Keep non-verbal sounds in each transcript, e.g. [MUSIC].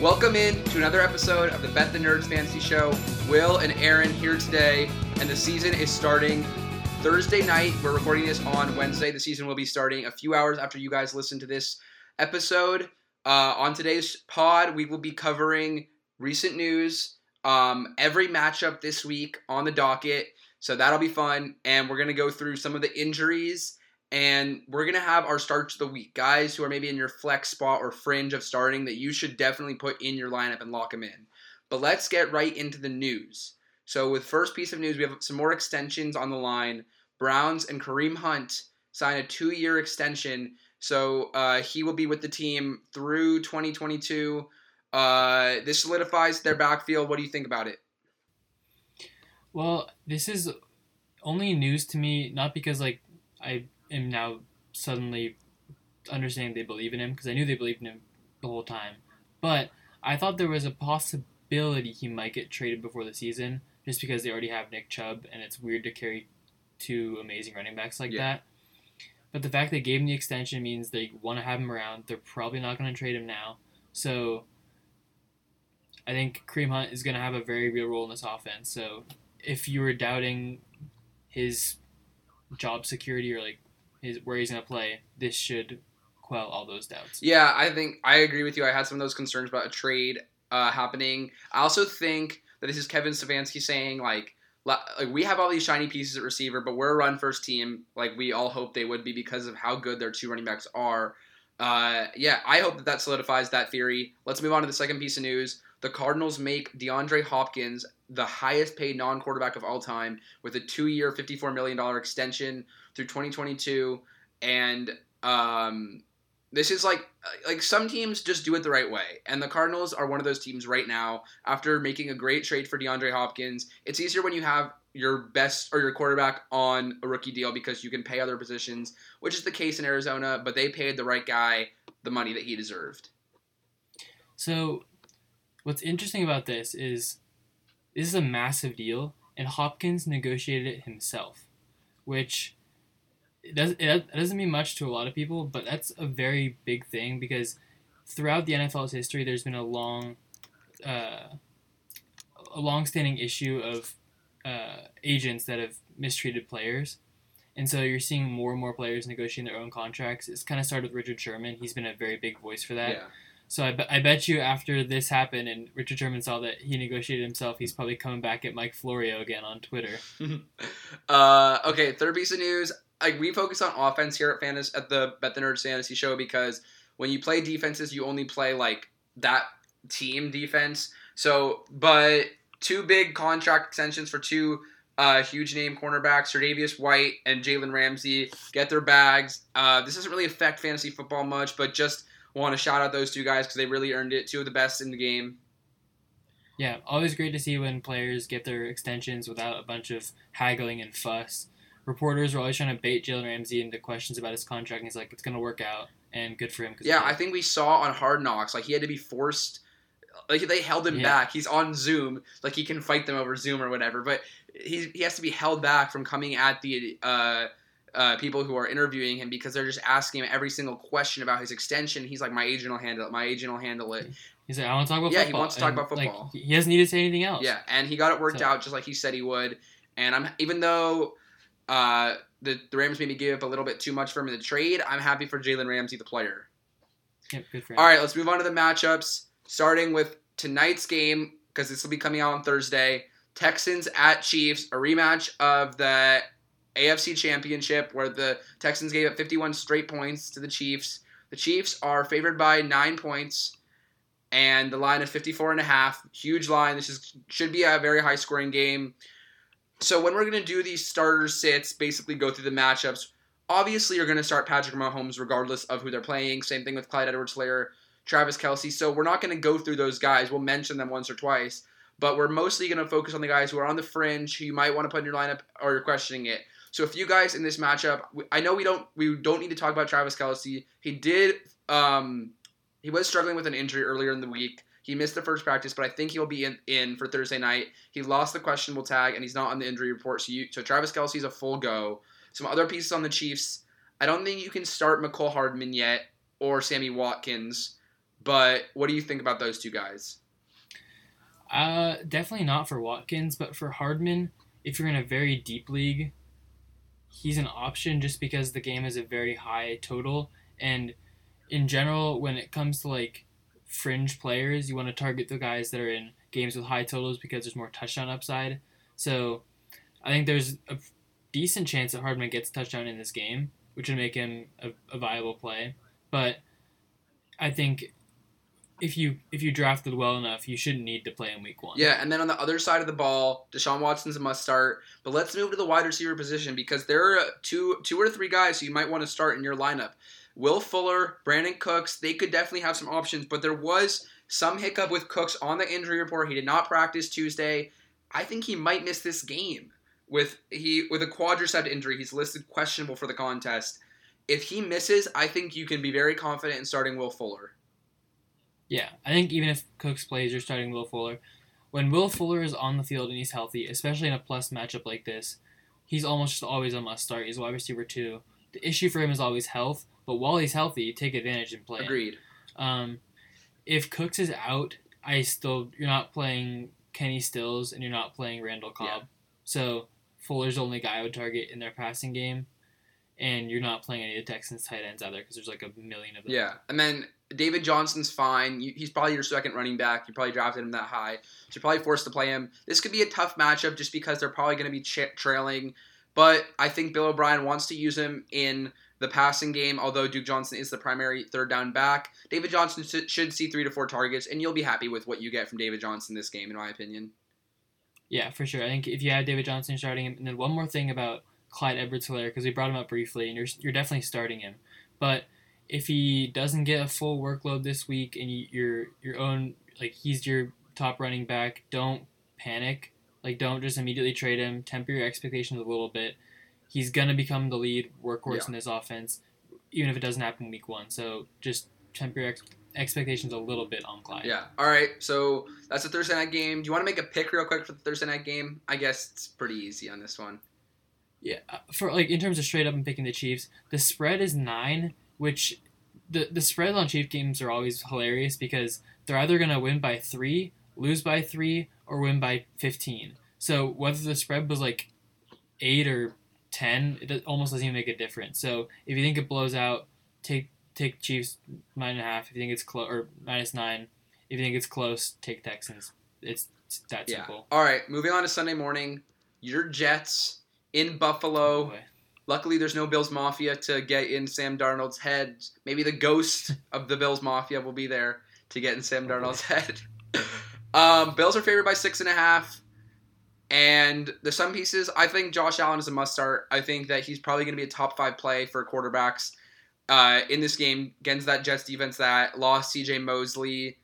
Welcome in to another episode of the Bet the Nerds Fantasy Show. Will and Aaron here today, and the season is starting Thursday night. We're recording this on Wednesday. The season will be starting a few hours after you guys listen to this episode. Uh, on today's pod, we will be covering recent news, um, every matchup this week on the docket. So that'll be fun, and we're gonna go through some of the injuries and we're gonna have our starts of the week, guys who are maybe in your flex spot or fringe of starting that you should definitely put in your lineup and lock them in. But let's get right into the news. So with first piece of news, we have some more extensions on the line. Browns and Kareem Hunt sign a two-year extension, so uh, he will be with the team through 2022. Uh, this solidifies their backfield. What do you think about it? Well, this is only news to me, not because like I am now suddenly understanding they believe in him because I knew they believed in him the whole time. But I thought there was a possibility he might get traded before the season just because they already have Nick Chubb and it's weird to carry two amazing running backs like yeah. that. But the fact they gave him the extension means they want to have him around. They're probably not going to trade him now. So I think Kareem Hunt is going to have a very real role in this offense. So if you were doubting his job security or like his where he's going to play, this should quell all those doubts. Yeah, I think I agree with you. I had some of those concerns about a trade uh, happening. I also think that this is Kevin Stefanski saying like like we have all these shiny pieces at receiver, but we're a run first team. Like we all hope they would be because of how good their two running backs are. Uh, yeah, I hope that that solidifies that theory. Let's move on to the second piece of news. The Cardinals make DeAndre Hopkins the highest paid non quarterback of all time with a two year, $54 million extension through 2022. And um, this is like like some teams just do it the right way and the cardinals are one of those teams right now after making a great trade for deandre hopkins it's easier when you have your best or your quarterback on a rookie deal because you can pay other positions which is the case in arizona but they paid the right guy the money that he deserved so what's interesting about this is this is a massive deal and hopkins negotiated it himself which it, does, it doesn't mean much to a lot of people, but that's a very big thing because throughout the NFL's history, there's been a long, uh, a long-standing issue of uh, agents that have mistreated players, and so you're seeing more and more players negotiating their own contracts. It's kind of started with Richard Sherman. He's been a very big voice for that. Yeah. So I, be- I bet you after this happened and Richard Sherman saw that he negotiated himself, he's probably coming back at Mike Florio again on Twitter. [LAUGHS] uh, okay, third piece of news like we focus on offense here at Fantasy at the Bet the Nerds Fantasy Show because when you play defenses, you only play like that team defense. So, but two big contract extensions for two uh, huge name cornerbacks, Tre'Davious White and Jalen Ramsey, get their bags. Uh, this doesn't really affect fantasy football much, but just want to shout out those two guys because they really earned it. Two of the best in the game. Yeah, always great to see when players get their extensions without a bunch of haggling and fuss reporters were always trying to bait Jalen Ramsey into questions about his contract, and he's like, "It's gonna work out," and good for him. Yeah, I think we saw on Hard Knocks like he had to be forced. Like they held him yeah. back. He's on Zoom, like he can fight them over Zoom or whatever. But he he has to be held back from coming at the uh, uh, people who are interviewing him because they're just asking him every single question about his extension. He's like, "My agent will handle it. My agent will handle it." He's like, "I want to talk about yeah, football." he wants to talk and, about football. Like, he doesn't need to say anything else. Yeah, and he got it worked so. out just like he said he would. And I'm even though uh, the, the Rams maybe gave up a little bit too much for him in the trade. I'm happy for Jalen Ramsey, the player. Yep, good for him. All right, let's move on to the matchups. Starting with tonight's game, because this will be coming out on Thursday. Texans at Chiefs, a rematch of the AFC Championship, where the Texans gave up 51 straight points to the Chiefs. The Chiefs are favored by nine points, and the line is 54 and a half. Huge line. This is should be a very high scoring game. So when we're gonna do these starter sits, basically go through the matchups. Obviously, you're gonna start Patrick Mahomes regardless of who they're playing. Same thing with Clyde Edwards-Helaire, Travis Kelce. So we're not gonna go through those guys. We'll mention them once or twice, but we're mostly gonna focus on the guys who are on the fringe, who you might want to put in your lineup, or you're questioning it. So a few guys in this matchup, I know we don't we don't need to talk about Travis Kelce. He did um, he was struggling with an injury earlier in the week. He missed the first practice, but I think he'll be in, in for Thursday night. He lost the questionable tag, and he's not on the injury report. So, you, so Travis Kelce's a full go. Some other pieces on the Chiefs. I don't think you can start Mecole Hardman yet or Sammy Watkins, But what do you think about those two guys? Uh, definitely not for Watkins, but for Hardman, if you're in a very deep league, he's an option just because the game has a very high total. And in general, when it comes to like fringe players, you want to target the guys that are in games with high totals because there's more touchdown upside. So I think there's a decent chance that Hardman gets a touchdown in this game, which would make him a, a viable play. But I think if you if you drafted well enough, you shouldn't need to play in week one. Yeah, and then on the other side of the ball, Deshaun Watson's a must start. But let's move to the wide receiver position because there are two two or three guys who you might want to start in your lineup. Will Fuller, Brandin Cooks, they could definitely have some options, but there was some hiccup with Cooks on the injury report. He did not practice Tuesday. I think he might miss this game with he with a quadricep injury. He's listed questionable for the contest. If he misses, I think you can be very confident in starting Will Fuller. Yeah, I think even if Cooks plays, you're starting Will Fuller. When Will Fuller is on the field and he's healthy, especially in a plus matchup like this, he's almost just always a must start. He's wide receiver two. The issue for him is always health, but while he's healthy, take advantage and play. Agreed. Um, if Cooks is out, I still you're not playing Kenny Stills and you're not playing Randall Cobb. Yeah. So Fuller's the only guy I would target in their passing game, and you're not playing any of the Texans tight ends either because there's like a million of them. Yeah, and then David Johnson's fine. He's probably your second running back. You probably drafted him that high, so you're probably forced to play him. This could be a tough matchup just because they're probably going to be trailing. But I think Bill O'Brien wants to use him in the passing game. Although Duke Johnson is the primary third down back, David Johnson should, should see three to four targets, and you'll be happy with what you get from David Johnson this game, in my opinion. Yeah, for sure. I think if you had David Johnson starting him, and then one more thing about Clyde Edwards-Helaire because we brought him up briefly, and you're you're definitely starting him. But if he doesn't get a full workload this week, and you, you're your own like he's your top running back, don't panic. Like don't just immediately trade him. Temper your expectations a little bit. He's gonna become the lead workhorse Yeah. in this offense, even if it doesn't happen week one. So just temper your ex- expectations a little bit on Clyde. Yeah. All right. So that's a Thursday night game. Do you want to make a pick real quick for the Thursday night game? I guess it's pretty easy on this one. Yeah, uh, for like in terms of straight up and picking the Chiefs, the spread is nine, which the the spreads on Chief games are always hilarious because they're either gonna win by three, lose by three, or win by fifteen. So whether the spread was like eight or ten, it almost doesn't even make a difference. So if you think it blows out, take take Chiefs nine and a half. If you think it's close or minus nine, if you think it's close, take Texans. It's, it's that Yeah. simple. All right. Moving on to Sunday morning. Your Jets in Buffalo. Oh, boy. Luckily, there's no Bills Mafia to get in Sam Darnold's head. Maybe the ghost [LAUGHS] of the Bills Mafia will be there to get in Sam Darnold's head. [LAUGHS] Um, Bills are favored by six and a half. And the some pieces, I think Josh Allen is a must start. I think that he's probably going to be a top five play for quarterbacks uh, in this game against that Jets defense that lost CJ Mosley.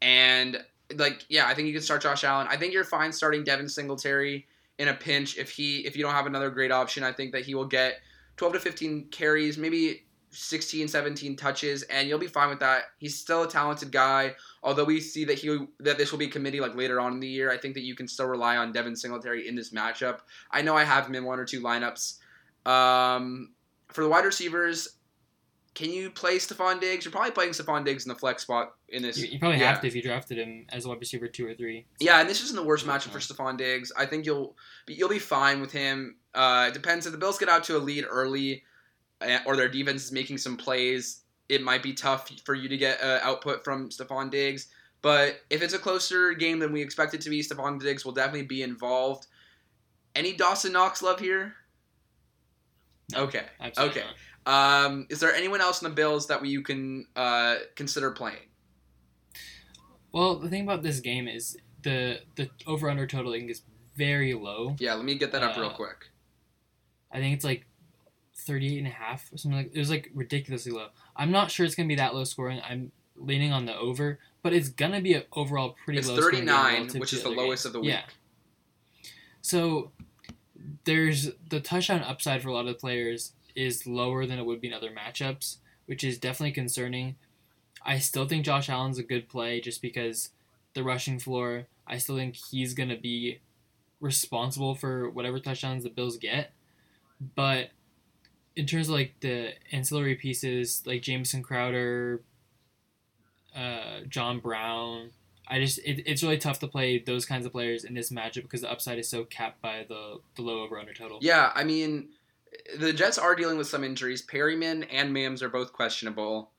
And, like, yeah, I think you can start Josh Allen. I think you're fine starting Devin Singletary in a pinch if he if you don't have another great option. I think that he will get 12 to 15 carries, maybe 16, 17 touches, and you'll be fine with that. He's still a talented guy. Although we see that he that this will be committee like later on in the year, I think that you can still rely on Devin Singletary in this matchup. I know I have him in one or two lineups. Um, for the wide receivers, can you play Stefon Diggs? You're probably playing Stefon Diggs in the flex spot in this. You, you probably yeah. have to if you drafted him as a wide receiver two or three. Yeah, and this isn't the worst matchup for Stefon Diggs. I think you'll be, you'll be fine with him. Uh, it depends if the Bills get out to a lead early, uh, or their defense is making some plays. It might be tough for you to get uh, output from Stefon Diggs. But if it's a closer game than we expect it to be, Stefon Diggs will definitely be involved. Any Dawson Knox love here? No, Okay. Okay. not. Um, is there anyone else in the Bills that we you can uh, consider playing? Well, the thing about this game is the the over under totaling is very low. Yeah, let me get that up real Uh, quick. I think it's like 38 and a half or something like it was like ridiculously low. I'm not sure it's going to be that low scoring. I'm leaning on the over, but it's going to be an overall pretty It's low scoring game 39, which is the lowest games. of the week. Yeah. So there's the touchdown upside for a lot of the players is lower than it would be in other matchups, which is definitely concerning. I still think Josh Allen's a good play just because the rushing floor, I still think he's going to be responsible for whatever touchdowns the Bills get. But in terms of like the ancillary pieces, like Jamison Crowder, uh, John Brown. I just it, it's really tough to play those kinds of players in this matchup because the upside is so capped by the the low over under total. Yeah, I mean, the Jets are dealing with some injuries. Perriman and Mims are both questionable.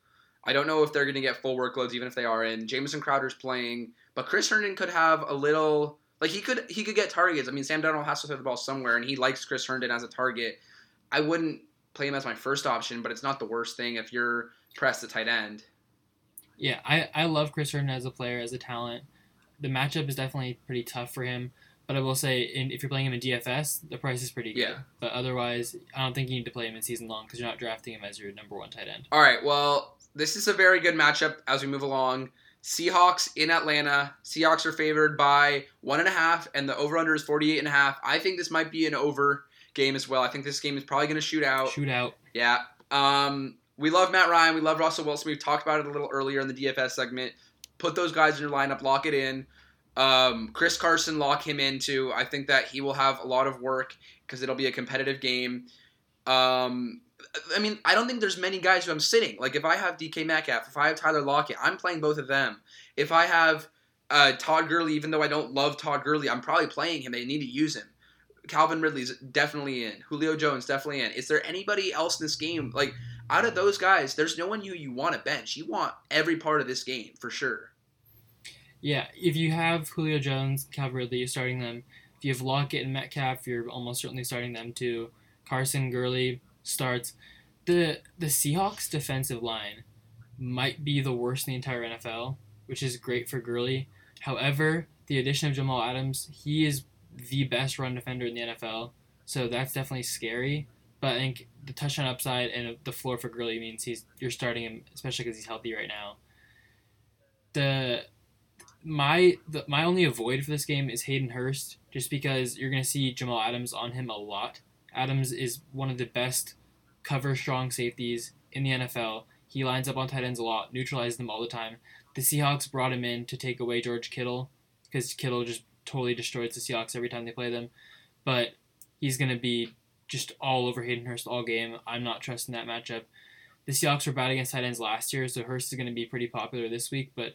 I don't know if they're going to get full workloads, even if they are in. Jamison Crowder's playing, but Chris Herndon could have a little like he could he could get targets. I mean, Sam Darnold has to throw the ball somewhere, and he likes Chris Herndon as a target. I wouldn't play him as my first option, but it's not the worst thing if you're pressed to tight end. Yeah, I, I love Chris Herndon as a player, as a talent. The matchup is definitely pretty tough for him, but I will say, in, if you're playing him in DFS, the price is pretty good. Yeah. But otherwise, I don't think you need to play him in season long because you're not drafting him as your number one tight end. All right, well, this is a very good matchup as we move along. Seahawks in Atlanta. Seahawks are favored by one and a half, and the over under is 48 and a half. I think this might be an over game as well. I think this game is probably going to shoot out. Shoot out. Yeah. Um, we love Matt Ryan. We love Russell Wilson. We've talked about it a little earlier in the DFS segment. Put those guys in your lineup. Lock it in. Um, Chris Carson, lock him into. I think that he will have a lot of work because it'll be a competitive game. Um, I mean, I don't think there's many guys who I'm sitting. Like if I have DK Metcalf, if I have Tyler Lockett, I'm playing both of them. If I have uh, Todd Gurley, even though I don't love Todd Gurley, I'm probably playing him. They need to use him. Calvin Ridley's definitely in. Julio Jones definitely in. Is there anybody else in this game? Like out of those guys, there's no one you you want to bench. You want every part of this game for sure. Yeah, if you have Julio Jones, Calvin Ridley, you're starting them. If you have Lockett and Metcalf, you're almost certainly starting them too. Carson Gurley starts. The the Seahawks defensive line might be the worst in the entire NFL, which is great for Gurley. However, the addition of Jamal Adams, he is the best run defender in the NFL, so that's definitely scary. But I think the touchdown upside and the floor for Gurley means he's you're starting him, especially because he's healthy right now. The my the, my only avoid for this game is Hayden Hurst, just because you're to see Jamal Adams on him a lot. Adams is one of the best cover strong safeties in the NFL. He lines up on tight ends a lot, neutralizes them all the time. The Seahawks brought him in to take away George Kittle because Kittle just totally destroys the Seahawks every time they play them. But he's to be just all over Hayden Hurst all game. I'm not trusting that matchup. The Seahawks were bad against tight ends last year, so Hurst is going to be pretty popular this week, but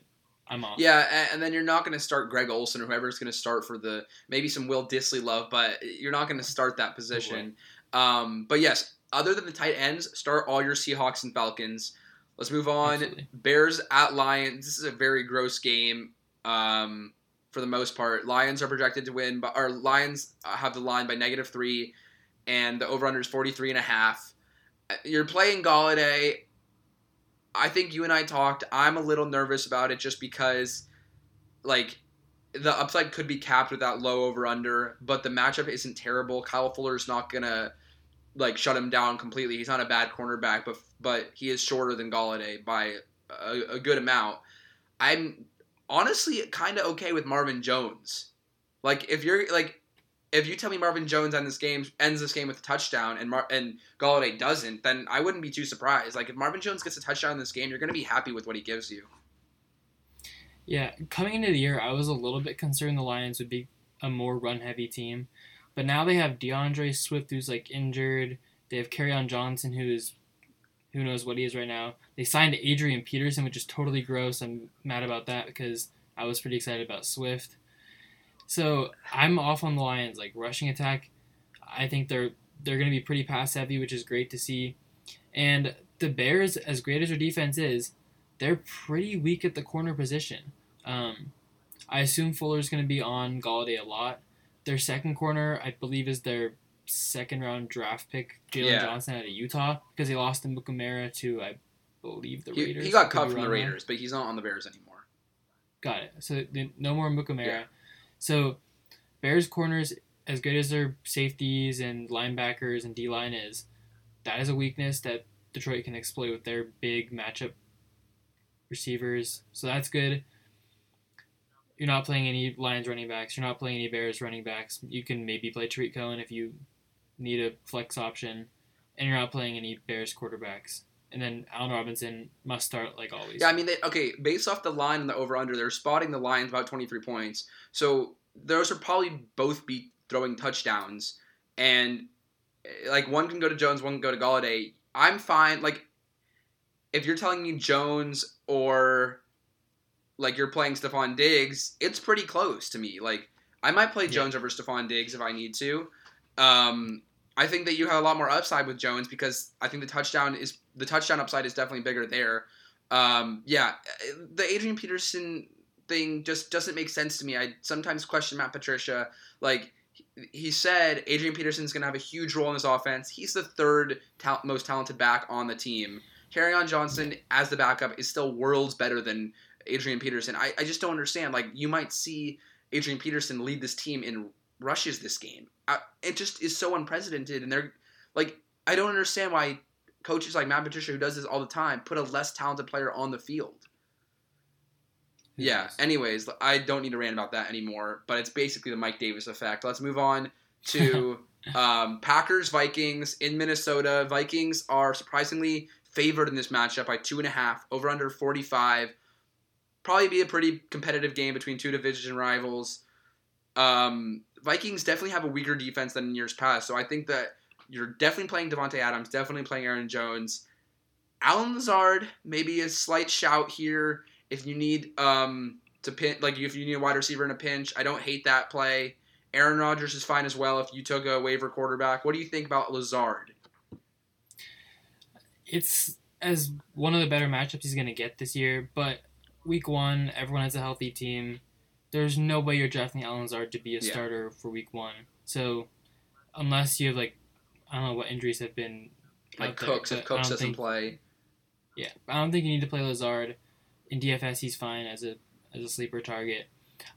I'm off. Yeah, and then you're not going to start Greg Olsen or whoever's going to start for the maybe some Will Dissly love, but you're not going to start that position. Um, but yes, other than the tight ends, start all your Seahawks and Falcons. Let's move on. Absolutely. Bears at Lions. This is a very gross game. Um, for the most part, Lions are projected to win, but our Lions have the line by negative three, and the over under is 43 and a half. You're playing Golladay. I think you and I talked. I'm a little nervous about it just because, like, the upside could be capped with that low over under, but the matchup isn't terrible. Kyle Fuller's not gonna like shut him down completely. He's not a bad cornerback, but but he is shorter than Golladay by a, a good amount. I'm honestly kind of okay with Marvin Jones. Like if you're like if you tell me Marvin Jones ends this game ends this game with a touchdown and Mar- and Golladay doesn't, then I wouldn't be too surprised. Like if Marvin Jones gets a touchdown in this game, you're going to be happy with what he gives you. Yeah, coming into the year, I was a little bit concerned the Lions would be a more run heavy team. But now they have DeAndre Swift who's like injured. They have on Johnson who is who knows what he is right now. They signed Adrian Peterson, which is totally gross. I'm mad about that because I was pretty excited about Swift. So I'm off on the Lions, like rushing attack. I think they're they're gonna be pretty pass heavy, which is great to see. And the Bears, as great as their defense is, they're pretty weak at the corner position. Um, I assume Fuller's going to be on Golladay a lot. Their second corner, I believe, is their second round draft pick, Jalen Yeah. Johnson out of Utah, because he lost in Mukamara to, I believe, the He, Raiders. he got cut from the there. Raiders, but he's not on the Bears anymore. Got it. So no more Mukamara. Yeah. So Bears corners, as good as their safeties and linebackers and D line is, that is a weakness that Detroit can exploit with their big matchup receivers. So that's good. You're not playing any Lions running backs. You're not playing any Bears running backs. You can maybe play Tarik Cohen if you need a flex option, and you're not playing any Bears quarterbacks. And then Allen Robinson must start like always. Yeah, I mean, they, okay, based off the line and the over under, they're spotting the Lions about 23 points. So those are probably both be throwing touchdowns. And eh, like one can go to Jones, one can go to Golladay. I'm fine. Like if you're telling me Jones or like you're playing Stefon Diggs, it's pretty close to me. Like I might play Yeah. Jones over Stefon Diggs if I need to. Um, I think that you have a lot more upside with Jones because I think the touchdown is the touchdown upside is definitely bigger there. Um, yeah, the Adrian Peterson thing just doesn't make sense to me. I sometimes question Matt Patricia. Like he- said, Adrian Peterson's going to have a huge role in this offense. He's the third tal- most talented back on the team. on Johnson as the backup is still worlds better than Adrian Peterson. I, I just don't understand. Like you might see Adrian Peterson lead this team in rushes this game. I, it just is so unprecedented, and they're like, I don't understand why coaches like Matt Patricia, who does this all the time, put a less talented player on the field. Yeah. Anyways, I don't need to rant about that anymore. But it's basically the Mike Davis effect. Let's move on to [LAUGHS] um, Packers Vikings in Minnesota. Vikings are surprisingly favored in this matchup by two and a half. Over under forty five. Probably be a pretty competitive game between two division rivals. Um, Vikings definitely have a weaker defense than in years past, so I think that you're definitely playing Davante Adams, definitely playing Aaron Jones. Allen Lazard, maybe a slight shout here if you need um to pin like if you need a wide receiver in a pinch. I don't hate that play. Aaron Rodgers is fine as well if you took a waiver quarterback. What do you think about Lazard? it's as one of the better matchups he's going to get this year. But week one, everyone has a healthy team. There's no way you're drafting Allen Lazard to be a Yeah. starter for week one. So unless you have like, I don't know what injuries have been. Like there, Cooks, but if Cooks doesn't think- play. Yeah, I don't think you need to play Lazard. In DFS, he's fine as a as a sleeper target.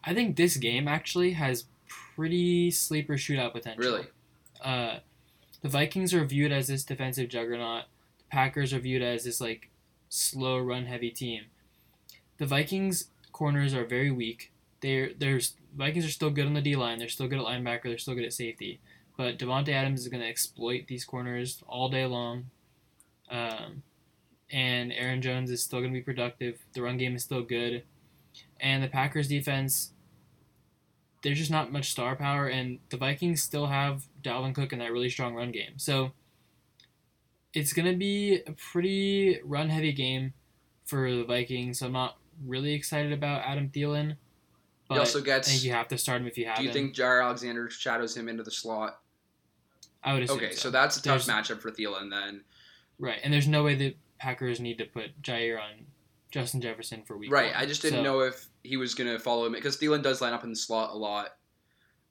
I think this game actually has pretty sleeper shootout potential. Really? Uh, the Vikings are viewed as this defensive juggernaut. The Packers are viewed as this like slow run heavy team. The Vikings corners are very weak. They're there's Vikings are still good on the D line. They're still good at linebacker. They're still good at safety. But Davante Adams is going to exploit these corners all day long. Um, and Aaron Jones is still going to be productive. The run game is still good, and the Packers defense. There's just not much star power, and the Vikings still have Dalvin Cook in that really strong run game. So it's going to be a pretty run heavy game for the Vikings. So I'm not really excited about Adam Thielen. But He also I gets. think you have to start him if you have do you him. think Jaire Alexander shadows him into the slot? I would assume Okay, so. so that's a tough There's- matchup for Thielen then. Right, and there's no way the Packers need to put Jaire on Justin Jefferson for week Right. one. I just didn't So- know if he was going to follow him because Thielen does line up in the slot a lot.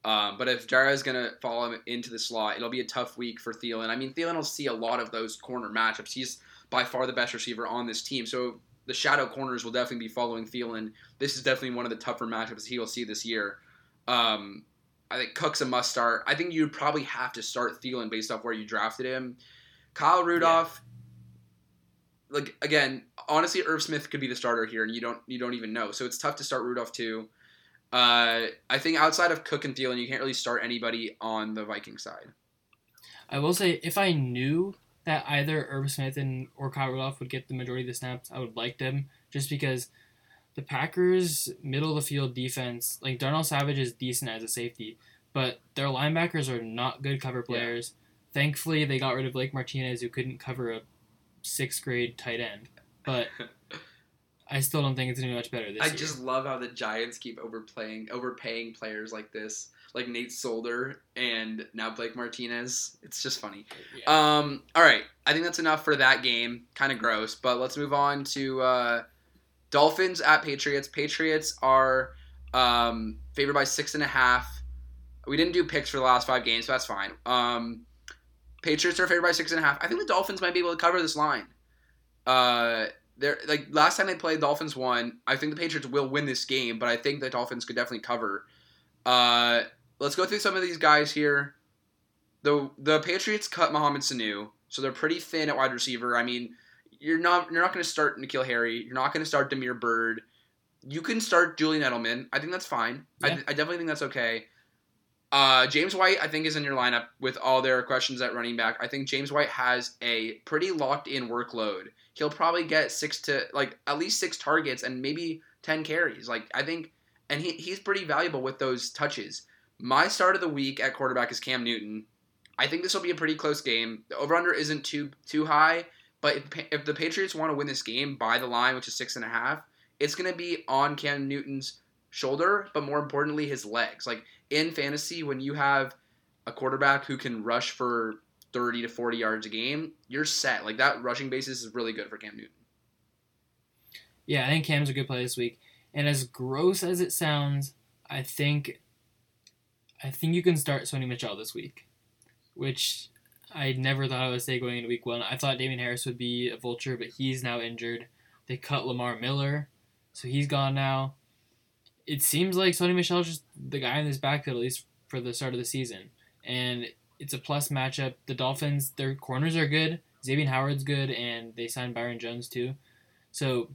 Um, but if Jaire is going to follow him into the slot, it'll be a tough week for Thielen. I mean, Thielen will see a lot of those corner matchups. He's by far the best receiver on this team. So the shadow corners will definitely be following Thielen. This is definitely one of the tougher matchups he will see this year. Um, I think Cook's a must start. I think you'd probably have to start Thielen based off where you drafted him. Kyle Rudolph, like again, honestly, Irv Smith could be the starter here, and you don't you don't even know. So it's tough to start Rudolph too. Uh, I think outside of Cook and Thielen, you can't really start anybody on the Viking side. I will say if I knew that either Irv Smith and or Kyle Rudolph would get the majority of the snaps, I would like them just because the Packers middle of the field defense, like Darnell Savage is decent as a safety, but their linebackers are not good cover players. Thankfully, they got rid of Blake Martinez, who couldn't cover a sixth grade tight end. But [LAUGHS] I still don't think it's gonna be much better this I year. just love how the Giants keep overplaying, overpaying players like this, like Nate Solder and now Blake Martinez. It's just funny. Yeah. Um, all right, I think that's enough for that game. Kind of gross, but let's move on to uh, Dolphins at Patriots. Patriots are um, favored by six and a half. We didn't do picks for the last five games, so that's fine. Um, Patriots are favored by six and a half. I think the Dolphins might be able to cover this line. Uh, they're like last time they played, Dolphins won. I think the Patriots will win this game, but I think the Dolphins could definitely cover. Uh, let's go through some of these guys here. The the Patriots cut Mohamed Sanu, so they're pretty thin at wide receiver. I mean, you're not you're not going to start N'Keal Harry. You're not going to start Damiere Byrd. You can start Julian Edelman. I think that's fine. I, I definitely think that's okay. Uh, James White, I think, is in your lineup with all their questions at running back. I think James White has a pretty locked in workload. He'll probably get six to like at least six targets and maybe ten carries. Like I think, and he, he's pretty valuable with those touches. My start of the week at quarterback is Cam Newton. I think this will be a pretty close game. The over under isn't too too high, but if, if the Patriots want to win this game by the line, which is six and a half, it's going to be on Cam Newton's shoulder, but more importantly, his legs. Like in fantasy, when you have a quarterback who can rush for 30 to 40 yards a game, you're set. Like that rushing basis is really good for Cam Newton. Yeah, I think Cam's a good play this week. And as gross as it sounds, I think I think you can start Sony Michel this week, which I never thought I would say going into week one. I thought Damien Harris would be a vulture, but he's now injured. They cut Lamar Miller, so he's gone now. It seems like Sony Michel is just the guy in this backfield, at least for the start of the season. And it's a plus matchup. The Dolphins, their corners are good. Xavien Howard's good, and they signed Byron Jones too. So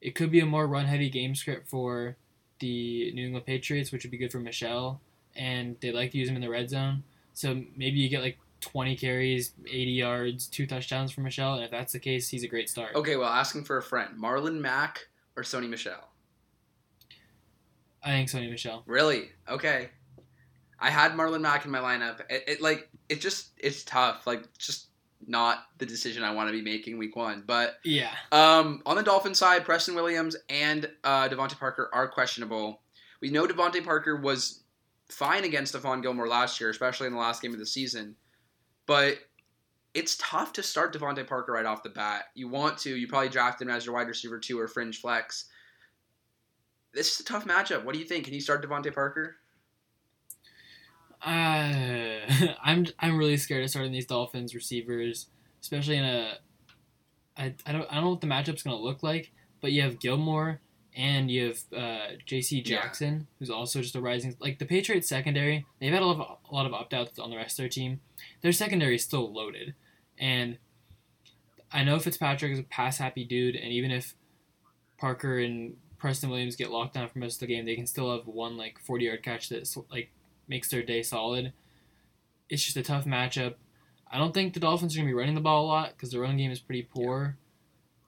it could be a more run heavy game script for the New England Patriots, which would be good for Michel, And they like to use him in the red zone. So maybe you get like 20 carries, 80 yards, two touchdowns for Michel, And if that's the case, he's a great start. Okay, well, asking for a friend Marlon Mack or Sony Michel? I think Sony Michel. Really? Okay. I had Marlon Mack in my lineup. It, it like it just it's tough. Like just not the decision I want to be making week one. But Yeah. um, on the Dolphin side, Preston Williams and uh, DeVante Parker are questionable. We know DeVante Parker was fine against Stephon Gilmore last year, especially in the last game of the season. But it's tough to start DeVante Parker right off the bat. You want to, you probably draft him as your wide receiver two or fringe flex. This is a tough matchup. What do you think? Can you start DeVante Parker? Uh, [SIGHS] I'm I'm really scared of starting these Dolphins receivers, especially in a. I, I don't I don't know what the matchup's gonna look like, but you have Gilmore and you have uh, J.C. Yeah. Jackson, who's also just a rising like the Patriots secondary. They've had a lot of a lot of opt outs on the rest of their team. Their secondary is still loaded, and I know Fitzpatrick is a pass happy dude, and even if Parker and Preston Williams get locked down for most of the game, they can still have one like forty yard catch that's like makes their day solid. It's just a tough matchup. I don't think the Dolphins are going to be running the ball a lot because the run game is pretty poor.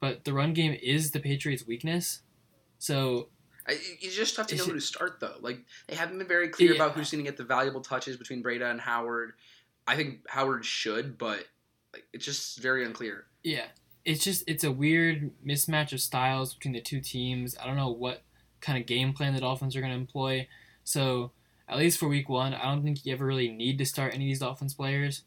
But the run game is the Patriots' weakness. So, I, it's just tough to know who to start though. Like they haven't been very clear Yeah. about who's going to get the valuable touches between Breida and Howard. I think Howard should, but like it's just very unclear. yeah. It's just, it's a weird mismatch of styles between the two teams. I don't know what kind of game plan the Dolphins are going to employ. So, at least for week one, I don't think you ever really need to start any of these Dolphins players.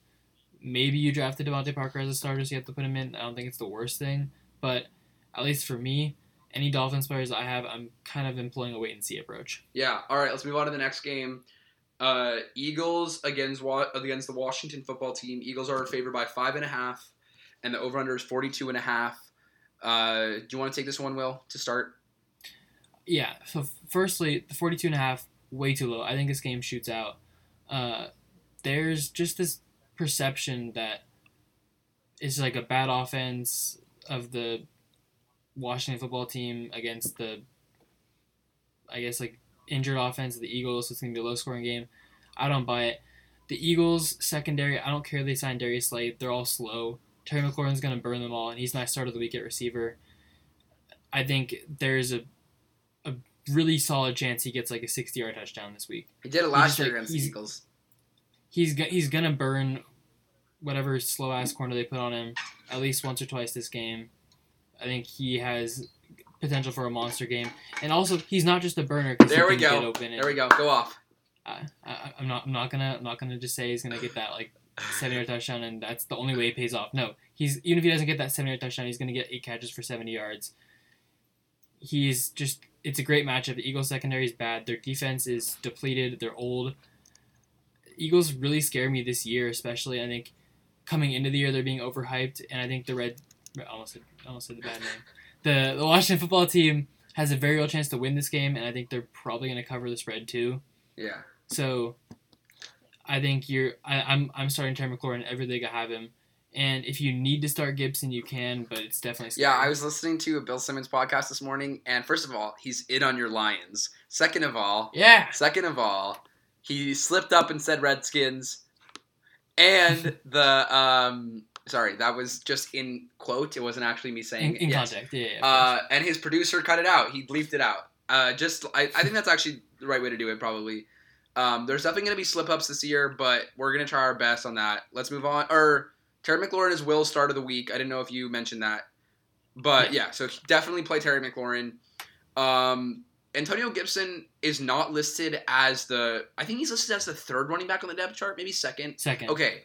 Maybe you drafted DeVante Parker as a starter, so you have to put him in. I don't think it's the worst thing. But at least for me, any Dolphins players I have, I'm kind of employing a wait and see approach. Yeah. All right. Let's move on to the next game. Uh, Eagles against Wa- against the Washington football team. Eagles are favored by five and a half, and the over under is 42 and a half. Uh, do you want to take this one, Will, to start? Yeah. So f- firstly, the 42 and a half way too low. I think this game shoots out. Uh, there's just this perception that it's like a bad offense of the Washington football team against the I guess like injured offense of the Eagles. So it's gonna be a low scoring game. I don't buy it. The Eagles secondary, I don't care they signed Darius Slay. They're all slow. Terry McLaurin's gonna burn them all, and he's my start of the week at receiver. I think there's a really solid chance he gets like a 60 yard touchdown this week. He did it last year like, against the he's- Eagles. He's go- he's gonna burn whatever slow ass corner they put on him at least once or twice this game. I think he has potential for a monster game, and also he's not just a burner. There we go. There we go. Go off. I, I, I'm not I'm not gonna I'm not gonna just say he's gonna get that like seven yard touchdown and that's the only way it pays off. No, he's even if he doesn't get that seven yard touchdown, he's gonna get eight catches for seventy yards. He's just it's a great matchup. The Eagles secondary is bad. Their defense is depleted. They're old. Eagles really scare me this year, especially I think coming into the year they're being overhyped, and I think the red almost said, almost said the bad name. The the Washington football team has a very real chance to win this game, and I think they're probably going to cover the spread too. Yeah. So I think you're I, I'm I'm starting Terry McLaurin every league I have him. And if you need to start Gibson, you can, but it's definitely Yeah. I was listening to a Bill Simmons podcast this morning, and first of all, he's in on your Lions. Second of all, yeah. second of all, he slipped up and said Redskins, and [LAUGHS] the um, sorry, that was just in quote. It wasn't actually me saying In, in. Yes. contact, yeah. yeah, Uh, and his producer cut it out. He bleeped it out. Uh, just I, I think that's actually the right way to do it. Probably. Um, there's definitely gonna be slip ups this year, but we're gonna try our best on that. Let's move on. Or Terry McLaurin is Will's start of the week. I didn't know if you mentioned that. But yeah, so definitely play Terry McLaurin. Um, Antonio Gibson is not listed as the. I think he's listed as the third running back on the depth chart, maybe second. Second. Okay,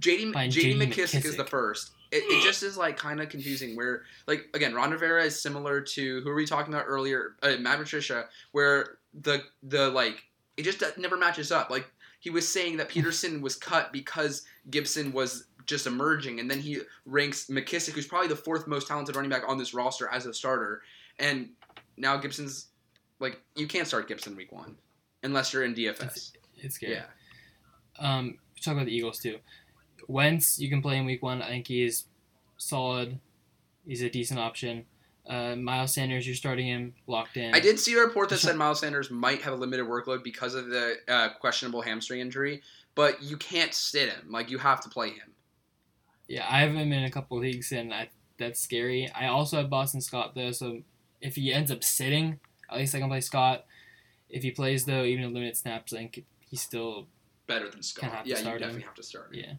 JD JD JD McKissic, is the first. It, it just is like kind of confusing. Where like again, Ron Rivera is similar to who were we talking about earlier, uh, Matt Patricia, where the the like it just never matches up. Like he was saying that [LAUGHS] Peterson was cut because Gibson was just emerging, and then he ranks McKissic, who's probably the fourth most talented running back on this roster, as a starter, and now Gibson's like you can't start Gibson week one unless you're in DFS. It's scary. Yeah. Um, talk about the Eagles too. Wentz, you can play in week one. I think he is solid. He's a decent option. Uh, Miles Sanders, you're starting him locked in. I did see a report that said Miles Sanders might have a limited workload because of the uh, questionable hamstring injury, but you can't sit him. Like you have to play him. Yeah, I have him in a couple leagues, and I, that's scary. I also have Boston Scott though, so if he ends up sitting, at least I can play Scott. If he plays though, even in limited snaps, I think he's still Better than Scott. Kinda have to Yeah, you start him. definitely have to start. him. yeah.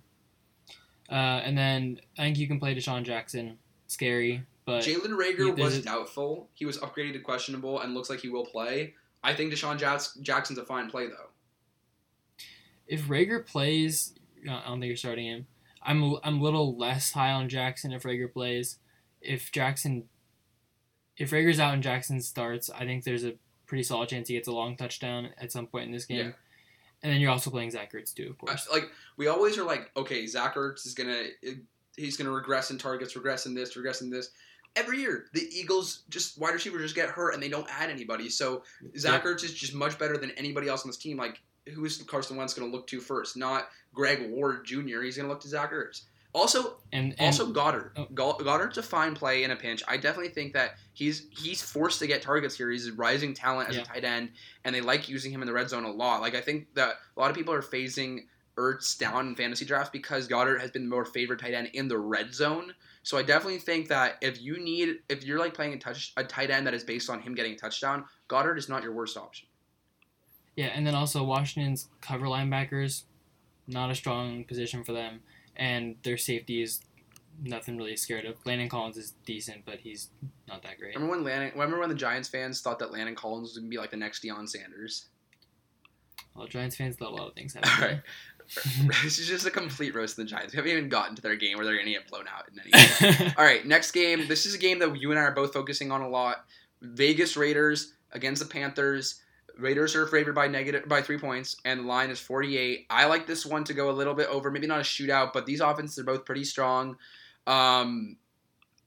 Uh, and then I think you can play DeSean Jackson. Scary, but Jalen Reagor there's was doubtful. He was upgraded to questionable and looks like he will play. I think DeSean Jackson's a fine play though. if Reagor plays, I don't think you're starting him. I'm a- I'm a little less high on Jackson if Reagor plays. If Jackson, if Reagor's out and Jackson starts, I think there's a pretty solid chance he gets a long touchdown at some point in this game. Yeah. And then you're also playing Zach Ertz too, of course. like we always are like, okay, Zach Ertz is gonna he's gonna regress in targets, regress in this, regress in this. Every year, the Eagles just wide receivers just get hurt and they don't add anybody. So Zach Ertz is just much better than anybody else on this team. Like, who is Carson Wentz going to look to first? Not Greg Ward Jr. He's going to look to Zach Ertz. Also, And, and also Goedert. oh. Goedert's a fine play in a pinch. I definitely think that he's he's forced to get targets here. He's a rising talent as Yeah. a tight end, and they like using him in the red zone a lot. Like I think that a lot of people are phasing Ertz down in fantasy drafts because Goedert has been the more favored tight end in the red zone. So I definitely think that if you need if you're like playing a touch a tight end that is based on him getting a touchdown, Goedert is not your worst option. Yeah, and then also Washington's cover linebackers, not a strong position for them, and their safety is nothing really scared of. Landon Collins is decent, but he's not that great. Remember when Landon, remember when the Giants fans thought that Landon Collins was gonna be like the next Deion Sanders? Well, Giants fans thought a lot of things All right. [LAUGHS] this is just a complete roast of the Giants. We haven't even gotten to their game where they're gonna get blown out in any game. [LAUGHS] All right, next game. This is a game that you and I are both focusing on a lot. Vegas Raiders against the Panthers. Raiders are favored by negative by three points, and the line is 48. I like this one to go a little bit over, maybe not a shootout, but these offenses are both pretty strong. Um,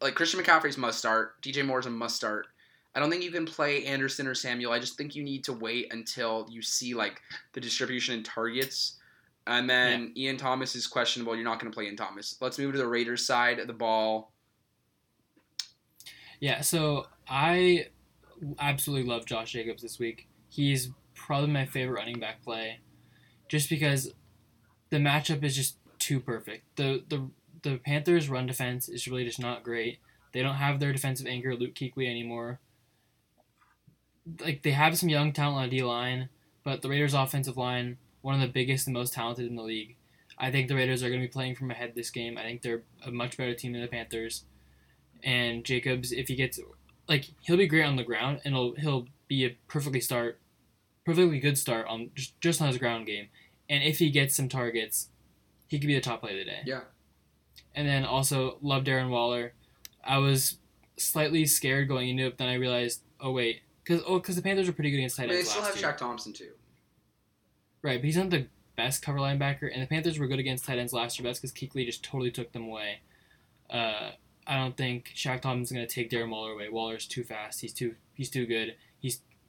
like Christian McCaffrey's must start. DJ Moore's a must start. I don't think you can play Anderson or Samuel. I just think you need to wait until you see like the distribution in targets. And then Ian Thomas is questionable. You're not going to play Ian Thomas. Let's move to the Raiders side of the ball. Yeah, so I absolutely love Josh Jacobs this week. He's probably my favorite running back play, just because the matchup is just too perfect. the the The Panthers' run defense is really just not great. They don't have their defensive anchor Luke Kuechly anymore. Like they have some young talent on the D line, but the Raiders' offensive line, one of the biggest and most talented in the league. I think the Raiders are going to be playing from ahead this game. I think they're a much better team than the Panthers. And Jacobs, if he gets like he'll be great on the ground and he'll he'll be a perfectly start perfectly good start on just, just on his ground game. And if he gets some targets, he could be the top play of the day. Yeah. And then also love Darren Waller. I was slightly scared going into it, but then I realized, oh wait, because oh, because the Panthers are pretty good against tight mean, they still have year. Shaq Thompson too. Right, but he's not the best cover linebacker, and the Panthers were good against tight ends last year. But that's because Kuechly just totally took them away. Uh, I don't think Shaq Thompson's going to take Darren Waller away. Waller's too fast. He's too he's too good.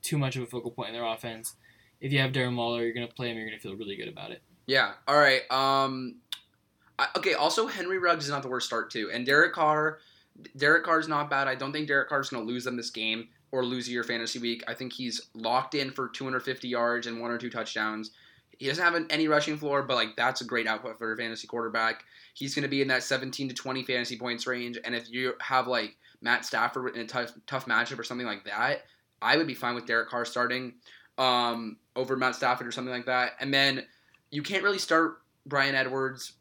Too much of a focal point in their offense. If you have Darren Waller, you're going to play him. You're going to feel really good about it. Yeah. All right. Um. I, okay. Also, Henry Ruggs is not the worst start too, and Derek Carr. Derek Carr's not bad. I don't think Derek Carr's going to lose them this game or lose your fantasy week. I think he's locked in for 250 yards and one or two touchdowns. He doesn't have any rushing floor, but like that's a great output for a fantasy quarterback. He's going to be in that 17 to 20 fantasy points range, and if you have like Matt Stafford in a tough tough matchup or something like that, I would be fine with Derek Carr starting um, over Matt Stafford or something like that. And then you can't really start Bryan Edwards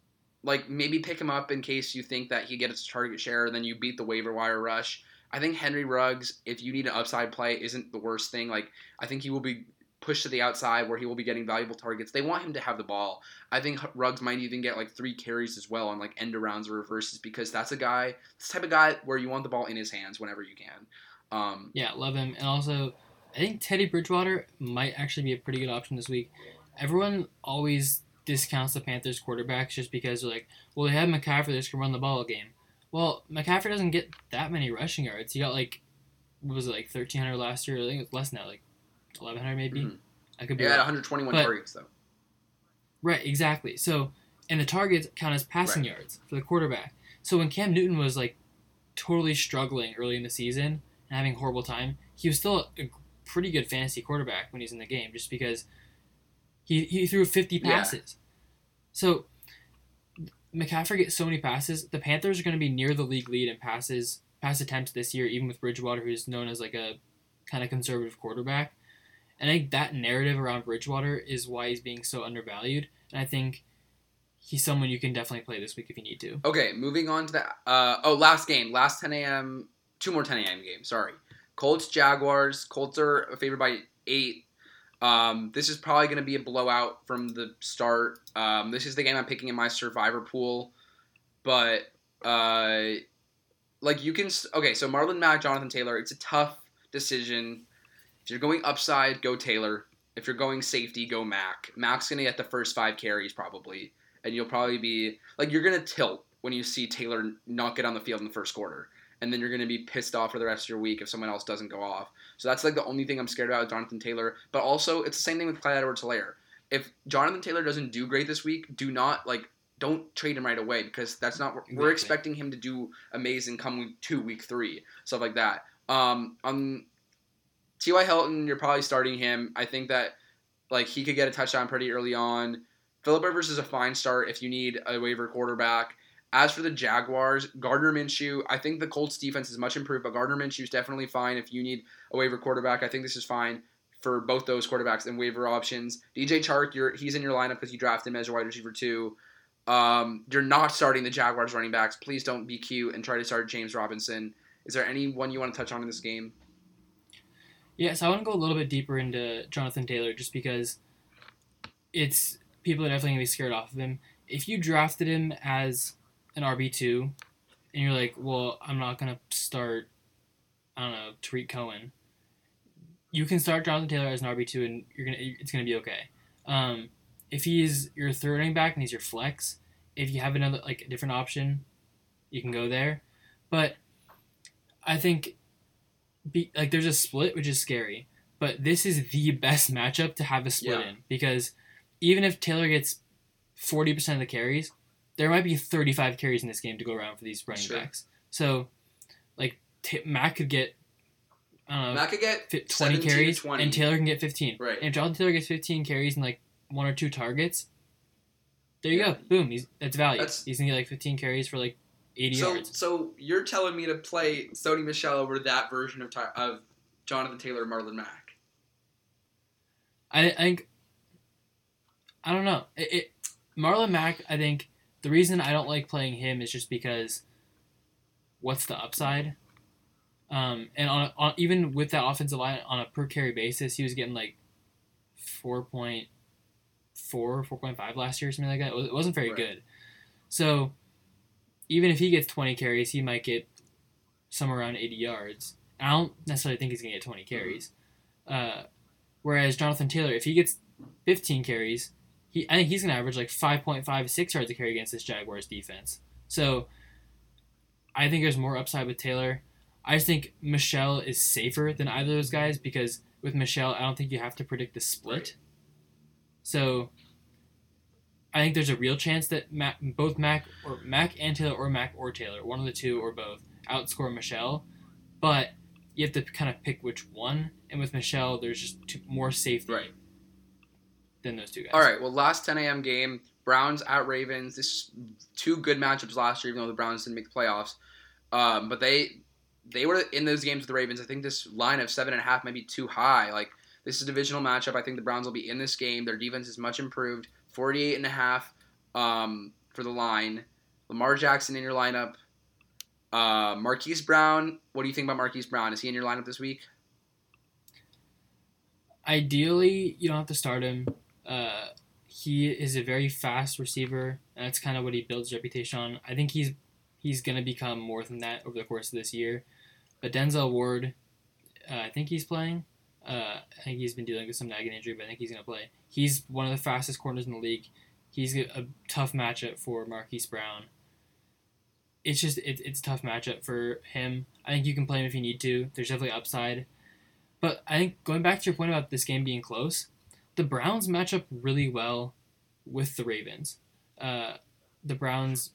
like maybe pick him up in case you think that he gets a target share, and then you beat the waiver wire rush. I think Henry Ruggs, if you need an upside play, isn't the worst thing. Like I think he will be pushed to the outside where he will be getting valuable targets. They want him to have the ball. I think Ruggs might even get like three carries as well on like end arounds or reverses because that's a guy, this type of guy where you want the ball in his hands whenever you can. Um, Yeah, love him. And also, I think Teddy Bridgewater might actually be a pretty good option this week. Everyone always discounts the Panthers quarterbacks just because they're like, well, they have McCaffrey, they just can run the ball game. Well, McCaffrey doesn't get that many rushing yards. He got like, what was it, like 1,300 last year? I think it's less now, like 1,100 maybe. Mhm. I could be yeah, wrong. 121 But- targets though. Right, exactly. So, and the targets count as passing yards for the quarterback. So when Cam Newton was like totally struggling early in the season and having a horrible time, he was still a pretty good fantasy quarterback when he's in the game, just because he he threw 50 Yeah. passes. So McCaffrey gets so many passes. The Panthers are going to be near the league lead in passes, pass attempts this year, even with Bridgewater, who's known as like a kind of conservative quarterback. And I think that narrative around Bridgewater is why he's being so undervalued. And I think he's someone you can definitely play this week if you need to. Okay, moving on to the uh, oh last game, last 10 a.m. Two more 10 a.m. games. Sorry, Colts Jaguars. Colts are favored by eight. Um, this is probably going to be a blowout from the start. Um, this is the game I'm picking in my survivor pool, but uh, like you can okay. So Marlon Mack, Jonathan Taylor. It's a tough decision. If you're going upside, go Taylor. If you're going safety, go Mack. Mack's going to get the first five carries probably and you'll probably be like you're gonna tilt when you see Taylor not get on the field in the first quarter, and then you're gonna be pissed off for the rest of your week if someone else doesn't go off. So that's like the only thing I'm scared about with Jonathan Taylor. But also, it's the same thing with Clyde Edwards-Helaire. If Jonathan Taylor doesn't do great this week, do not like don't trade him right away because that's not we're Exactly. expecting him to do amazing come week two, week three, stuff like that. Um, on T.Y. Hilton, you're probably starting him. I think that like he could get a touchdown pretty early on. Philip Rivers is a fine start if you need a waiver quarterback. As for the Jaguars, Gardner Minshew, I think the Colts defense is much improved, but Gardner Minshew is definitely fine if you need a waiver quarterback. I think this is fine for both those quarterbacks and waiver options. DJ Chark, you're he's in your lineup because you drafted him as a wide receiver too. Um, you're not starting the Jaguars running backs. Please don't be cute and try to start James Robinson. Is there anyone you want to touch on in this game? Yeah, so I want to go a little bit deeper into Jonathan Taylor just because it's people are definitely gonna be scared off of him. If you drafted him as an RB two, and you're like, well, I'm not gonna start, I don't know, Tarik Cohen. You can start Jonathan Taylor as an RB two, and you're gonna it's gonna be okay. Um, if he's your third running back and he's your flex, if you have another like a different option, you can go there. But I think be, like there's a split which is scary, but this is the best matchup to have a split Yeah. in because even if Taylor gets forty percent of the carries, there might be thirty five carries in this game to go around for these running Sure. backs. So, like T- Mack could get I don't know Matt could get fi- twenty carries, 20. and Taylor can get fifteen. Right. And if Jonathan Taylor gets fifteen carries and like one or two targets, there you Yeah. go. Boom. He's that's value. That's- He's gonna get like fifteen carries for like eighty So, yards. so you're telling me to play Sony Michel over that version of of Jonathan Taylor, and Marlon Mack? I, I think I don't know. It, it Marlon Mack. I think the reason I don't like playing him is just because what's the upside? Um, and on, on even with that offensive line on a per carry basis, he was getting like 4.4, 4.5 last year, or something like that. It, was, it wasn't very Right. good. So even if he gets 20 carries, he might get somewhere around 80 yards. I don't necessarily think he's gonna get 20 carries. Uh, whereas Jonathan Taylor, if he gets 15 carries, he I think he's gonna average like 5.56 yards a carry against this Jaguars defense. So I think there's more upside with Taylor. I just think Michel is safer than either of those guys because with Michel, I don't think you have to predict the split. Right. So I think there's a real chance that Mack, both Mack or Mack and Taylor or Mack or Taylor, one of the two or both, outscore Michel. But you have to kind of pick which one. And with Michel, there's just two, more safety Right. Than those two guys. All right. Well, last 10 a.m. game, Browns at Ravens. This two good matchups last year, even though the Browns didn't make the playoffs. Um, but they they were in those games with the Ravens. I think this line of seven and a half might be too high. Like this is a divisional matchup. I think the Browns will be in this game. Their defense is much improved. 48 and a half. Um, for the line. Lamar Jackson in your lineup. Uh, Marquise Brown. What do you think about Marquise Brown? Is he in your lineup this week? Ideally, you don't have to start him. Uh, he is a very fast receiver, and that's kind of what he builds reputation on. I think he's he's gonna become more than that over the course of this year. But Denzel Ward, uh, I think he's playing. Uh, I think he's been dealing with some nagging injury, but I think he's gonna play. He's one of the fastest corners in the league. He's a a tough matchup for Marquise Brown. It's just it, it's a tough matchup for him. I think you can play him if you need to. There's definitely upside. But I think going back to your point about this game being close, the Browns match up really well with the Ravens. Uh, the Browns,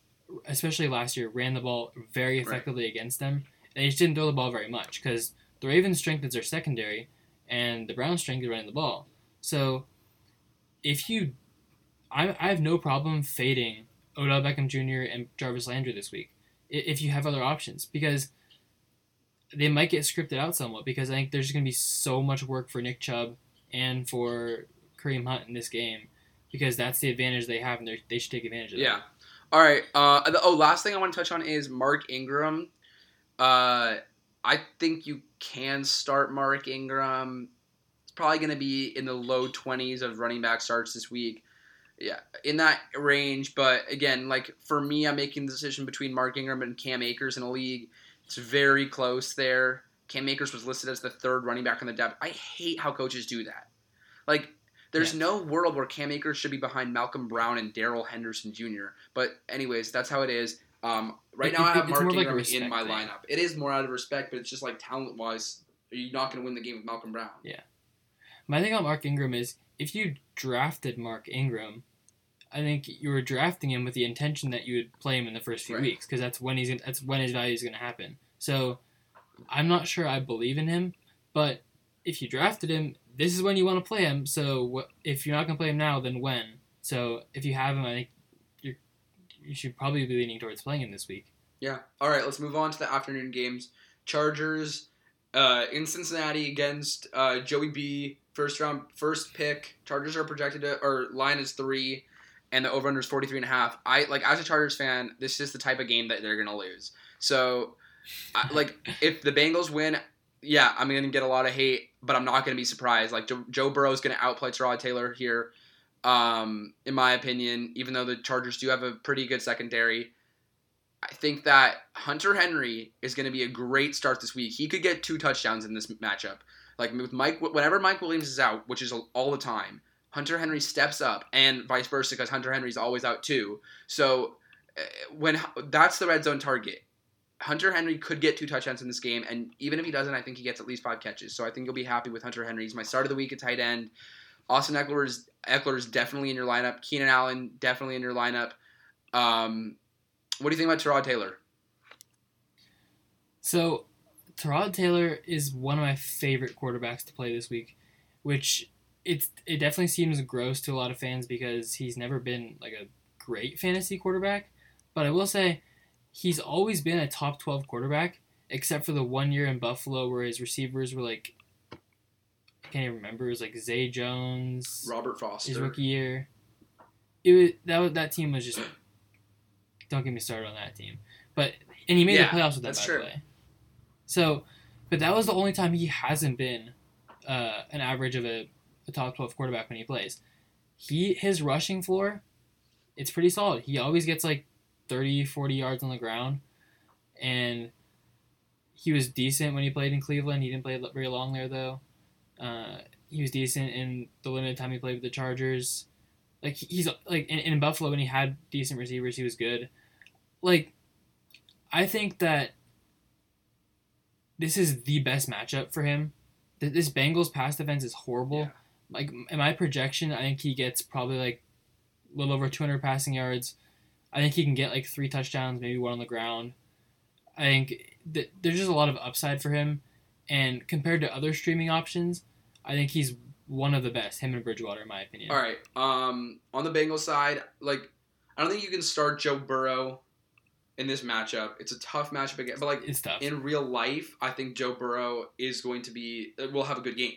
especially last year, ran the ball very Right. effectively against them. They just didn't throw the ball very much because the Ravens' strength is their secondary, and the Browns' strength is running the ball. So if you, I, I have no problem fading Odell Beckham Jr. and Jarvis Landry this week if you have other options because they might get scripted out somewhat because I think there's going to be so much work for Nick Chubb and for Kareem Hunt in this game because that's the advantage they have and they're- should take advantage of that. Yeah. All right. Uh, the, oh, last thing I want to touch on is Mark Ingram. Uh, I think you can start Mark Ingram. It's probably going to be in the low 20s of running back starts this week. Yeah, in that range. But again, like for me, I'm making the decision between Mark Ingram and Cam Akers in a league. It's very close there. Cam Akers was listed as the third running back on the depth. I hate how coaches do that. Like, there's Yeah. no world where Cam Akers should be behind Malcolm Brown and Darrell Henderson Jr. But anyways, that's how it is. Um, right It- now, I have Mark like Ingram in my thing. lineup. It is more out of respect, but it's just like talent wise, you're not going to win the game with Malcolm Brown. Yeah. My thing on Mark Ingram is if you drafted Mark Ingram, I think you were drafting him with the intention that you would play him in the first few Right. weeks because that's when he's gonna, that's when his value is going to happen. So I'm not sure I believe in him, but if you drafted him, this is when you want to play him. So if you're not going to play him now, then when? So if you have him, I think you you should probably be leaning towards playing him this week. Yeah. All right, let's move on to the afternoon games. Chargers uh, in Cincinnati against uh, Joey B. First round, first pick. Chargers are projected to, or line is three, and the over under is 43 and a half. I like as a Chargers fan, this is just the type of game that they're gonna lose. So, I, like if the Bengals win, yeah, I'm gonna get a lot of hate, but I'm not gonna be surprised. Like Joe, Burrow is gonna outplay Tyrod Taylor here, um, in my opinion. Even though the Chargers do have a pretty good secondary. I think that Hunter Henry is to be a great start this week. He could get two touchdowns in this matchup. Like with Mike, whenever Mike Williams is out, which is all the time, Hunter Henry steps up, and vice versa because Hunter Henry's always out too. So uh, when that's the red zone target, Hunter Henry could get two touchdowns in this game, and even if he doesn't, I think he gets at least five catches. So I think you'll be happy with Hunter Henry. He's my start of the week at tight end. Austin Ekeler is Ekeler is definitely in your lineup. Keenan Allen definitely in your lineup. Um, what do you think about Tyrod Taylor? So, Tyrod Taylor is one of my favorite quarterbacks to play this week, which it's it definitely seems gross to a lot of fans because he's never been like a great fantasy quarterback. But I will say, he's always been a top twelve quarterback, except for the one year in Buffalo where his receivers were like, I can't even remember. It was like Zay Jones, Robert Foster, his rookie year. It was that that team was just. [CLEARS THROAT] Don't get me started on that team, but and he made Yeah, the playoffs with that. that's by true. the way. So, but that was the only time he hasn't been uh, an average of a, a top twelve quarterback when he plays. He his rushing floor, it's pretty solid. He always gets like 30, 40 yards on the ground, and he was decent when he played in Cleveland. He didn't play very long there though. Uh, he was decent in the limited time he played with the Chargers. Like he's like in, in Buffalo when he had decent receivers, he was good. Like, I think that this is the best matchup for him. Th- This Bengals pass defense is horrible. Yeah. Like in my projection, I think he gets probably like a little over 200 passing yards. I think he can get like three touchdowns, maybe one on the ground. I think th- there's just a lot of upside for him, and compared to other streaming options, I think he's one of the best. Him and Bridgewater, in my opinion. All right. Um, on the Bengals side, like I don't think you can start Joe Burrow in this matchup. It's a tough matchup again, but like It's tough. in real life, I think Joe Burrow is going to be will have a good game.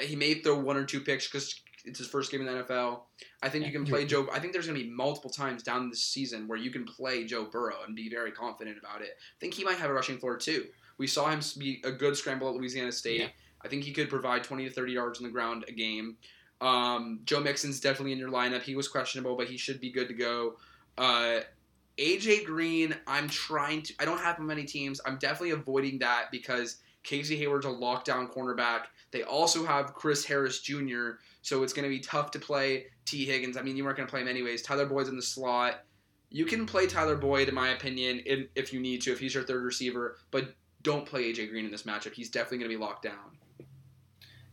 He may throw one or two picks because it's his first game in the NFL. I think you Yeah, can you're- play Joe. I think there's going to be multiple times down this season where you can play Joe Burrow and be very confident about it. I think he might have a rushing floor too. We saw him be a good scramble at Louisiana State. Yeah. I think he could provide 20 to 30 yards on the ground a game. Um, Joe Mixon's definitely in your lineup. He was questionable, but he should be good to go. Uh, AJ Green, I'm trying to. I don't have many teams. I'm definitely avoiding that because Casey Hayward's a lockdown cornerback. They also have Chris Harris Jr., so it's going to be tough to play Tee Higgins. I mean, you weren't going to play him anyways. Tyler Boyd's in the slot. You can play Tyler Boyd, in my opinion, if, if you need to, if he's your third receiver, but don't play AJ Green in this matchup. He's definitely going to be locked down.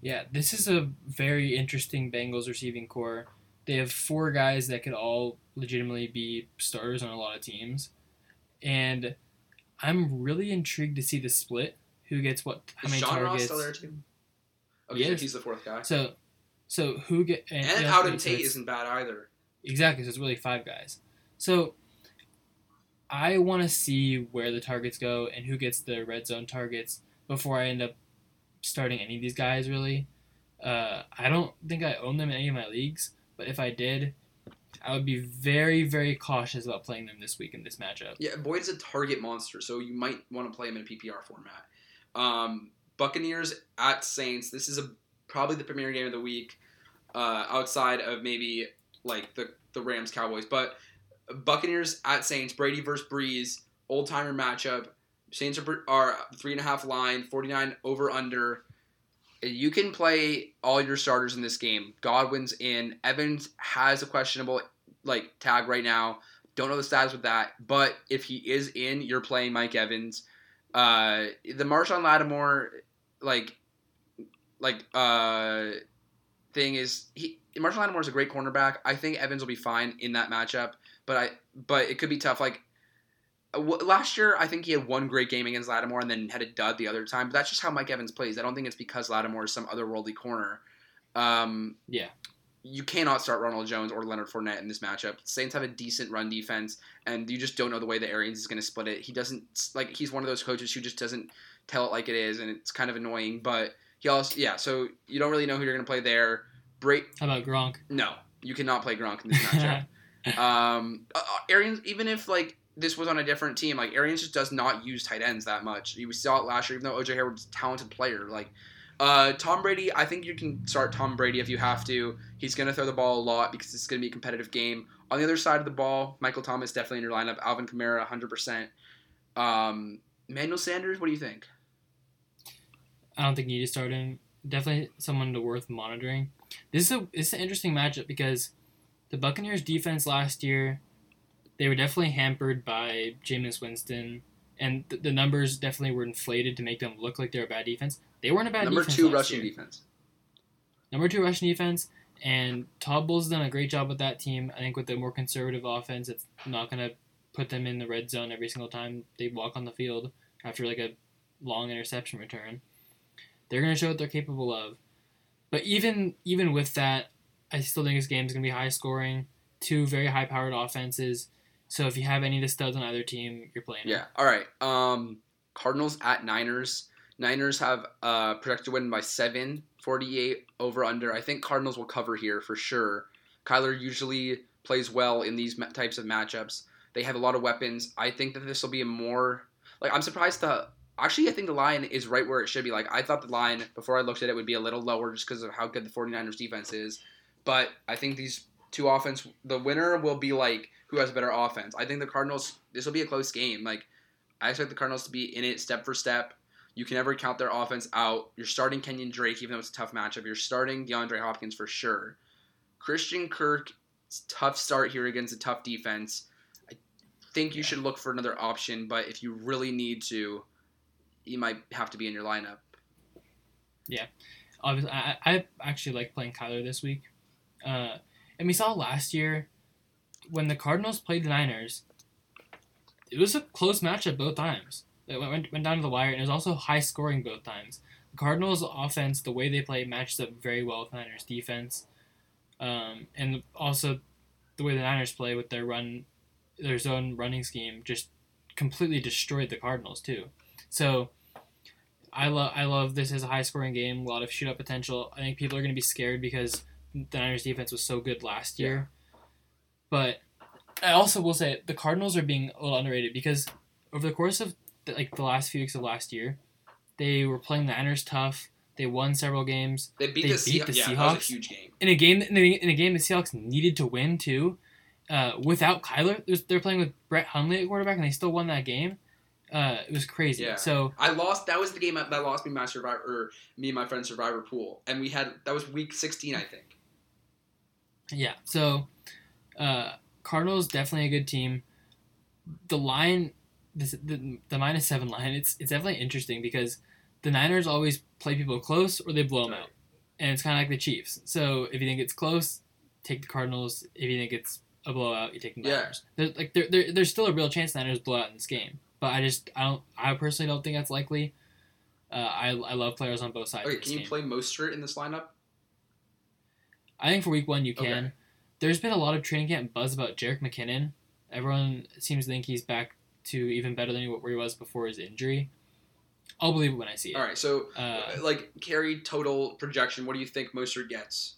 Yeah, this is a very interesting Bengals receiving core. They have four guys that could all legitimately be starters on a lot of teams, and I'm really intrigued to see the split. Who gets what? How Is many John Ross targets? still there too? Okay, Yes. he's the fourth guy. So, so who get And Howden okay, so Tate isn't bad either. Exactly. So it's really five guys. So I want to see where the targets go and who gets the red zone targets before I end up starting any of these guys. Really, uh, I don't think I own them in any of my leagues, but if I did, I would be very, very cautious about playing them this week in this matchup. Yeah, Boyd's a target monster, so you might want to play him in a PPR format. Um, Buccaneers at Saints. This is a probably the premier game of the week, uh, outside of maybe like the the Rams Cowboys. But Buccaneers at Saints. Brady versus Brees. Old timer matchup. Saints are, are three and a half line. Forty nine over under. You can play all your starters in this game. Godwin's in. Evans has a questionable like tag right now. Don't know the status with that, but if he is in, you're playing Mike Evans. Uh, the Marshon Lattimore, like, like, uh, thing is he Marshall Lattimore is a great cornerback. I think Evans will be fine in that matchup, but I but it could be tough. Like uh, w- last year, I think he had one great game against Lattimore and then had a dud the other time. But that's just how Mike Evans plays. I don't think it's because Lattimore is some otherworldly corner. Um, Yeah. you cannot start Ronald Jones or Leonard Fournette in this matchup. Saints have a decent run defense, and you just don't know the way that Arians is going to split it. He doesn't like he's one of those coaches who just doesn't tell it like it is, and it's kind of annoying. But he also yeah, so you don't really know who you're going to play there. Break How about Gronk? no, you cannot play Gronk in this matchup. [LAUGHS] um, uh, uh, Arians even if like this was on a different team, like Arians just does not use tight ends that much. We saw it last year, even though OJ Howard's a talented player. Like uh, Tom Brady, I think you can start Tom Brady if you have to. He's going to throw the ball a lot because it's going to be a competitive game. On the other side of the ball, Michael Thomas definitely in your lineup. Alvin Kamara, 100%. Um, Manuel Sanders, what do you think? I don't think you need to start him. Definitely someone to worth monitoring. This is a this is an interesting matchup because the Buccaneers defense last year, they were definitely hampered by Jameis Winston, and th- the numbers definitely were inflated to make them look like they're a bad defense. They weren't a bad Number defense two rushing year. defense. Number two rushing defense, and Todd Bowles done a great job with that team. I think with the more conservative offense, it's not going to put them in the red zone every single time they walk on the field after like a long interception return. They're going to show what they're capable of. But even even with that, I still think this game is going to be high scoring. Two very high powered offenses. So if you have any of the studs on either team, you're playing. them. Yeah. All right. Um, Cardinals at Niners. Niners have uh, projected win by seven, 48 over under. I think Cardinals will cover here for sure. Kyler usually plays well in these types of matchups. They have a lot of weapons. I think that this will be a more like I'm surprised the actually I think the line is right where it should be. Like I thought the line before I looked at it would be a little lower just because of how good the 49ers defense is. But I think these two offense the winner will be like who has better offense. I think the Cardinals this will be a close game. Like I expect the Cardinals to be in it step for step. You can never count their offense out. You're starting Kenyan Drake, even though it's a tough matchup. You're starting DeAndre Hopkins for sure. Christian Kirk, tough start here against a tough defense. I think you Yeah. should look for another option, but if you really need to, you might have to be in your lineup. Yeah, obviously I, I actually like playing Kyler this week. Uh, and we saw last year when the Cardinals played the Niners, it was a close matchup both times. It went, went, down to the wire, and it was also high scoring both times. The Cardinals' offense, the way they play, matches up very well with Niners' defense, um, and also the way the Niners play with their run, their zone running scheme, just completely destroyed the Cardinals too. So I love I love this as a high scoring game, a lot of shootout potential. I think people are going to be scared because the Niners defense was so good last year. Yeah. But I also will say the Cardinals are being a little underrated because over the course of the, like the last few weeks of last year, they were playing the Niners tough. They won several games They beat They the, beat Seah- the yeah, that was Seahawks? a huge game. in a game in a, in a game the Seahawks needed to win too. Uh, without Kyler, they're playing with Brett Hundley at quarterback, and they still won that game. Uh, it was crazy. Yeah. So I lost. That was the game that lost me my survivor, or me and my friend survivor pool, and we had that was week sixteen, I think. Yeah. So, uh, Cardinals definitely a good team. The line, this, the the minus seven line, it's it's definitely interesting because the Niners always play people close or they blow them out, and it's kind of like the Chiefs. So if you think it's close, take the Cardinals. If you think it's a blowout, you take the Yeah. Niners. There's like there, there, there's still a real chance the Niners blow out in this game, but I just I don't I personally don't think that's likely. Uh, I, I love players on both sides. Okay, can you game. play Mostert in this lineup? I think for week one you can. Okay. There's been a lot of training camp buzz about Jerick McKinnon. Everyone seems to think he's back to even better than where he was before his injury. I'll believe it when I see it. All right, so Uh, like carry total projection. What do you think Mostert gets?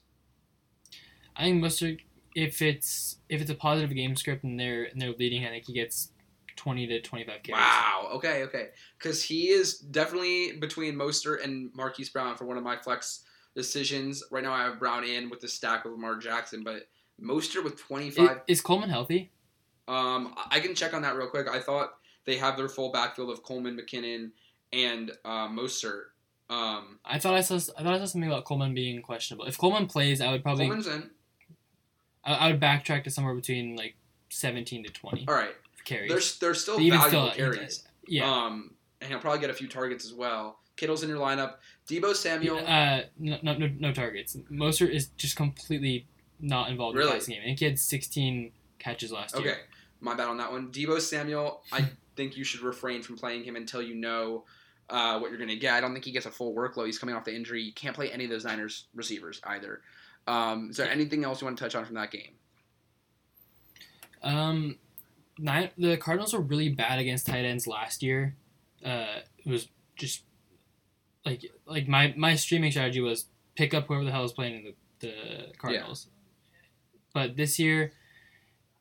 I think Mostert, if it's if it's a positive game script and they're and they're leading, I think he gets twenty to twenty five carries. Wow. Okay. Okay. Because he is definitely between Mostert and Marquise Brown for one of my flex decisions. Right now, I have Brown in with the stack of Lamar Jackson, but Mostert with twenty five. I- five. Is Coleman healthy? Um, I I can check on that real quick. I thought they have their full backfield of Coleman, McKinnon, and uh, Mostert. Um, I thought I saw I thought I saw something about Coleman being questionable. If Coleman plays, I would probably Coleman's in. I, I would backtrack to somewhere between like seventeen to twenty All right. Carries. There's there's still valuable still, carries. yeah. Um, and he'll probably get a few targets as well. Kittle's in your lineup. Deebo Samuel. Uh, no, no, no, no targets. Mostert is just completely not involved in Really? the passing game. I think he had 16 catches last year. Okay, my bad on that one. Deebo Samuel, I [LAUGHS] think you should refrain from playing him until you know uh, what you're going to get. I don't think he gets a full workload. He's coming off the injury. You can't play any of those Niners receivers either. Um, is there anything else you want to touch on from that game? Um, nine, the Cardinals were really bad against tight ends last year. Uh, it was just like like my my streaming strategy was pick up whoever the hell is playing in the, the Cardinals. But this year,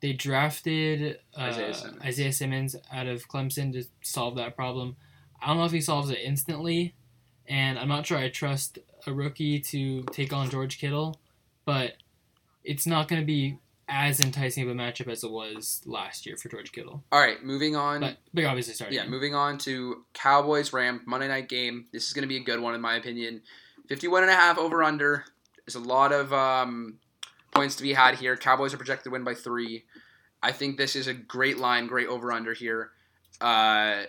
they drafted uh, Isaiah Simmons. Isaiah Simmons out of Clemson to solve that problem. I don't know if he solves it instantly, and I'm not sure I trust a rookie to take on George Kittle, but it's not going to be as enticing of a matchup as it was last year for George Kittle. All right, moving on. But but obviously starting. yeah, moving on to Cowboys Ram Monday night game. This is going to be a good one in my opinion. 51 and a half over under. There's a lot of um, points to be had here. Cowboys are projected to win by 3. I think this is a great line, great over under here. Uh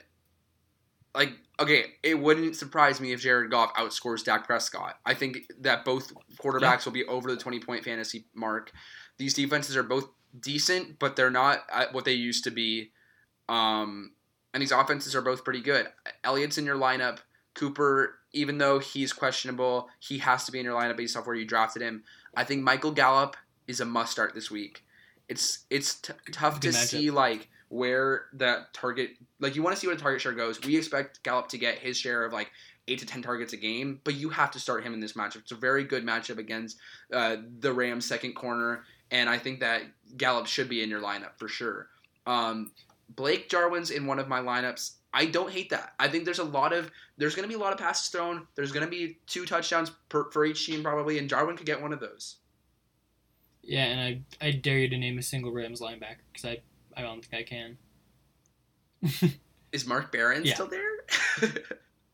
like okay, it wouldn't surprise me if Jared Goff outscores Dak Prescott. I think that both quarterbacks will be over the 20 point fantasy mark. These defenses are both decent, but they're not at what they used to be. Um, and these offenses are both pretty good. Elliott's in your lineup. Cooper, even though he's questionable, he has to be in your lineup based off where you drafted him. I think Michael Gallup is a must start this week. It's it's t- tough to see like where that target like you want to see where the target share goes. We expect Gallup to get his share of like eight to ten targets a game, but you have to start him in this matchup. It's a very good matchup against uh, the Rams' second corner, and I think that Gallup should be in your lineup for sure. Um, Blake Jarwin's in one of my lineups. I don't hate that. I think there's a lot of there's going to be a lot of passes thrown. There's going to be two touchdowns per, for each team probably, and Jarwin could get one of those. Yeah, and I I dare you to name a single Rams linebacker because I I don't think I can. [LAUGHS] Is Mark Barron Yeah. still there?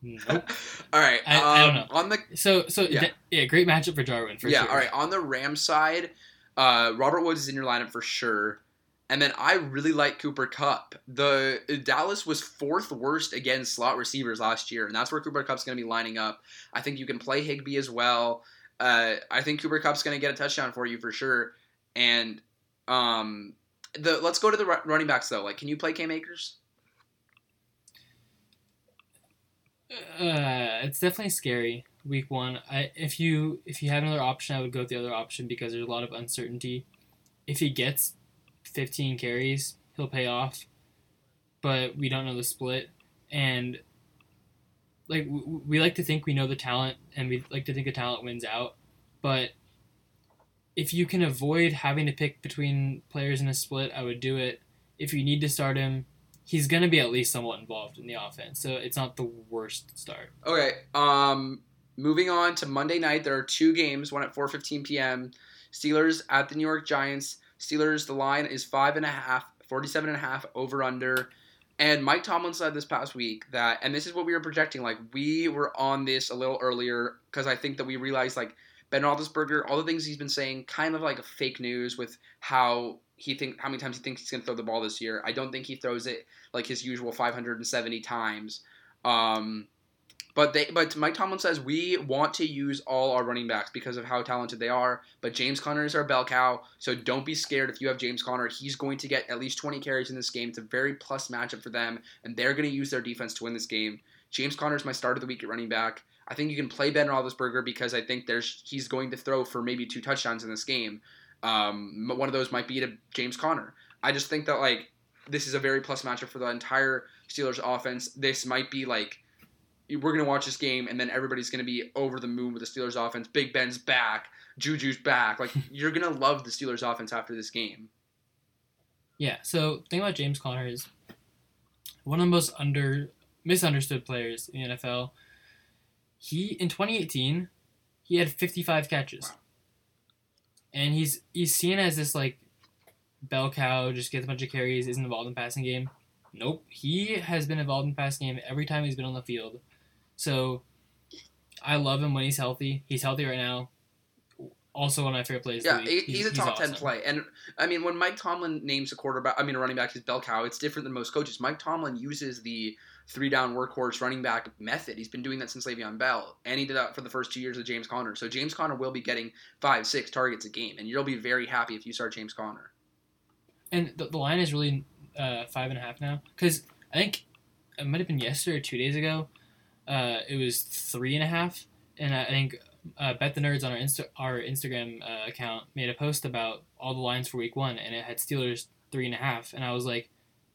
Nope. [LAUGHS] all right. I- I don't know. On the So so Yeah. yeah, yeah great matchup for Jarwin for yeah, sure. all right. On the Rams side, uh, Robert Woods is in your lineup for sure. And then I really like Cooper Kupp. The Dallas was fourth worst against slot receivers last year, and that's where Cooper Kupp's going to be lining up. I think you can play Higbee as well. Uh, I think Cooper Kupp's going to get a touchdown for you for sure. And um, the let's go to the running backs though. Like, can you play Cam Akers? Uh, it's definitely scary week one. I if you if you had another option, I would go with the other option because there's a lot of uncertainty. If he gets 15 carries, he'll pay off, but we don't know the split. And like w- we like to think we know the talent, and we like to think the talent wins out, but if you can avoid having to pick between players in a split, I would do it. If you need to start him, he's going to be at least somewhat involved in the offense, so it's not the worst start. Okay. Um, moving on to Monday night, there are two games. One at 4:15 p.m. Steelers at the New York Giants. Steelers. The line is five and a half, 47 and a half over under. And Mike Tomlin said this past week that, and this is what we were projecting. Like we were on this a little earlier because I think that we realized like Ben Roethlisberger, all the things he's been saying, kind of like fake news with how he think how many times he thinks he's gonna throw the ball this year. I don't think he throws it like his usual 570 times. Um, but they, but Mike Tomlin says we want to use all our running backs because of how talented they are. But James Conner is our bell cow, so don't be scared if you have James Conner. He's going to get at least 20 carries in this game. It's a very plus matchup for them, and they're going to use their defense to win this game. James Conner is my start of the week at running back. I think you can play Ben Roethlisberger because I think there's he's going to throw for maybe two touchdowns in this game. Um, one of those might be to James Conner. I just think that like this is a very plus matchup for the entire Steelers offense. This might be like we're gonna watch this game and then everybody's gonna be over the moon with the Steelers offense. Big Ben's back, Juju's back. Like [LAUGHS] you're gonna love the Steelers offense after this game. Yeah. So thing about James Conner is one of the most under misunderstood players in the NFL. He in 2018 he had 55 catches, Wow. and he's he's seen as this like bell cow, just gets a bunch of carries, isn't involved in passing game. Nope, he has been involved in passing game every time he's been on the field. So I love him when he's healthy. He's healthy right now. Also, one of my favorite plays. Yeah, of the week. he- he's, a top ten awesome. play, and I mean when Mike Tomlin names a quarterback, I mean a running back, his bell cow. It's different than most coaches. Mike Tomlin uses the three down workhorse running back method. He's been doing that since Le'Veon Bell, and he did that for the first two years of James Conner. So James Conner will be getting five, six targets a game, and you'll be very happy if you start James Conner. And the, the line is really uh, five and a half now. Because I think it might have been yesterday or two days ago. Uh, it was three and a half. And I think uh, Bet the Nerds on our, Insta- our Instagram uh, account made a post about all the lines for week one. And it had Steelers three and a half. And I was like,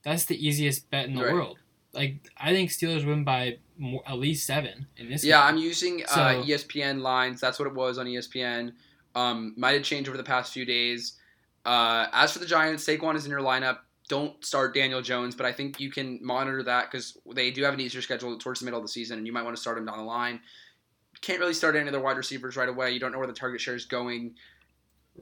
that's the easiest bet in the Right. world. Like, I think Steelers win by more, at least seven in this Yeah, game. I'm using uh, ESPN lines. That's what it was on ESPN. Um, might have changed over the past few days. Uh, as for the Giants, Saquon is in your lineup. Don't start Daniel Jones, but I think you can monitor that because they do have an easier schedule towards the middle of the season, and you might want to start him down the line. Can't really start any of their wide receivers right away. You don't know where the target share is going.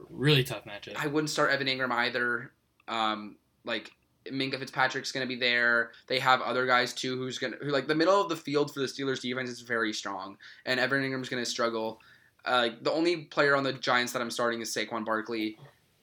Really tough matchup. I wouldn't start Evan Engram either. Um, like Minkah Fitzpatrick's going to be there. They have other guys too who's going to who like the middle of the field for the Steelers defense is very strong, and Evan Engram's going to struggle. Uh, the only player on the Giants that I'm starting is Saquon Barkley.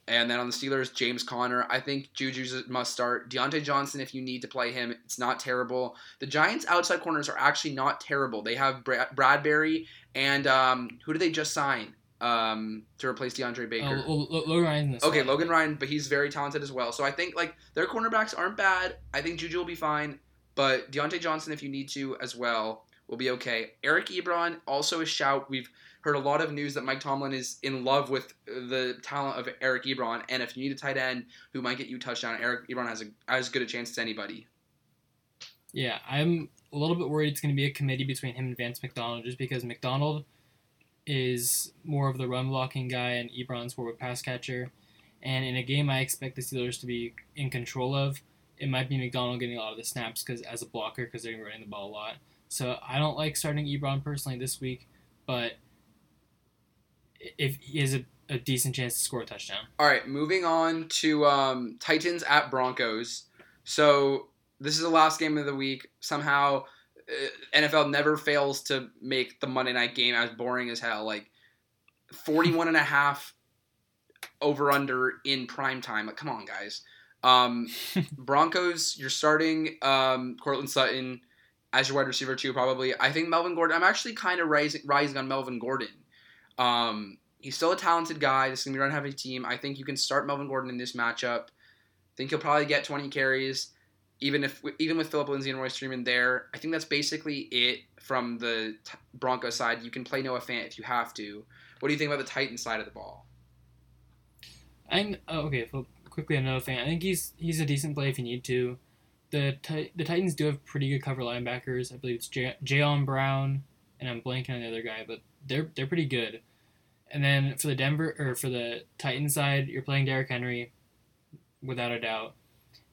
And then on the Steelers, James Conner. I think Juju must start. Diontae Johnson, if you need to play him, it's not terrible. The Giants' outside corners are actually not terrible. They have Brad- Bradberry and um, who did they just sign um, to replace DeAndre Baker? Oh, Lo- Lo- Logan Ryan. Okay. Logan Ryan, but he's very talented as well. So I think like their cornerbacks aren't bad. I think Juju will be fine, but Diontae Johnson, if you need to as well, will be okay. Eric Ebron also a shout. We've heard a lot of news that Mike Tomlin is in love with the talent of Eric Ebron, and if you need a tight end who might get you touchdown, Eric Ebron has a, as good a chance as anybody. Yeah, I'm a little bit worried it's going to be a committee between him and Vance McDonald just because McDonald is more of the run blocking guy and Ebron's more of a pass catcher. And in a game I expect the Steelers to be in control of, it might be McDonald getting a lot of the snaps because as a blocker because they're running the ball a lot. So I don't like starting Ebron personally this week, but if he has a, a decent chance to score a touchdown. All right, moving on to um, Titans at Broncos. So this is the last game of the week. Somehow, uh, NFL never fails to make the Monday night game as boring as hell. Like 41 and a half over under in prime time. Like, come on, guys. Um, [LAUGHS] Broncos, you're starting um, Courtland Sutton as your wide receiver too, probably. I think Melvin Gordon. I'm actually kind of rising, rising on Melvin Gordon. Um, he's still a talented guy. This is gonna be a run heavy team. I think you can start Melvin Gordon in this matchup. I think he'll probably get 20 carries, even if even with Philip Lindsay and Royce Freeman there. I think that's basically it from the t- Broncos side. You can play Noah Fant if you have to. What do you think about the Titans side of the ball? I'm oh, okay. Quickly, another thing. I think he's he's a decent play if you need to. The Ti- the Titans do have pretty good cover linebackers. I believe it's J- Jayon Brown, and I'm blanking on the other guy, but they're they're pretty good. And then for the Denver or for the Titans side, you're playing Derrick Henry, without a doubt.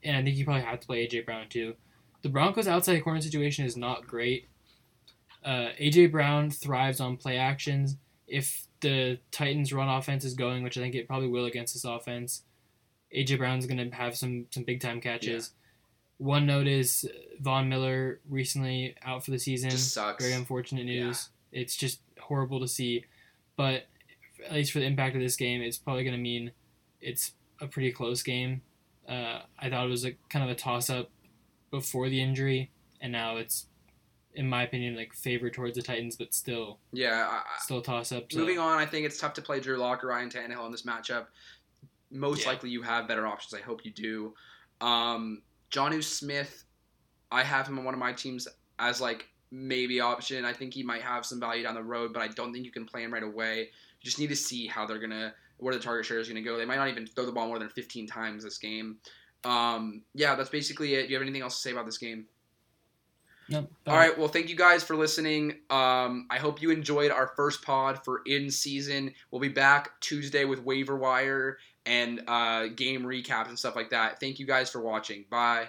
And I think you probably have to play AJ Brown too. The Broncos' outside corner situation is not great. Uh, AJ Brown thrives on play actions. If the Titans' run offense is going, which I think it probably will against this offense, AJ Brown's going to have some some big time catches. One note is Von Miller recently out for the season. Just sucks. Very unfortunate news. It's just horrible to see, but at least for the impact of this game, it's probably going to mean it's a pretty close game. Uh, I thought it was a kind of a toss up before the injury, and now it's, in my opinion, like favored towards the Titans, but still, Yeah. I, still toss up. So. Moving on, I think it's tough to play Drew Lock or Ryan Tannehill in this matchup. Most Yeah. likely you have better options. I hope you do. Um, Jonnu Smith, I have him on one of my teams as like maybe option. I think he might have some value down the road, but I don't think you can play him right away. Just need to see how they're gonna where the target share is gonna go. They might not even throw the ball more than 15 times this game. Um, yeah, that's basically it. Do you have anything else to say about this game? Nope. All right. Well, thank you guys for listening. Um, I hope you enjoyed our first pod for in season. We'll be back Tuesday with waiver wire and uh, game recaps and stuff like that. Thank you guys for watching. Bye.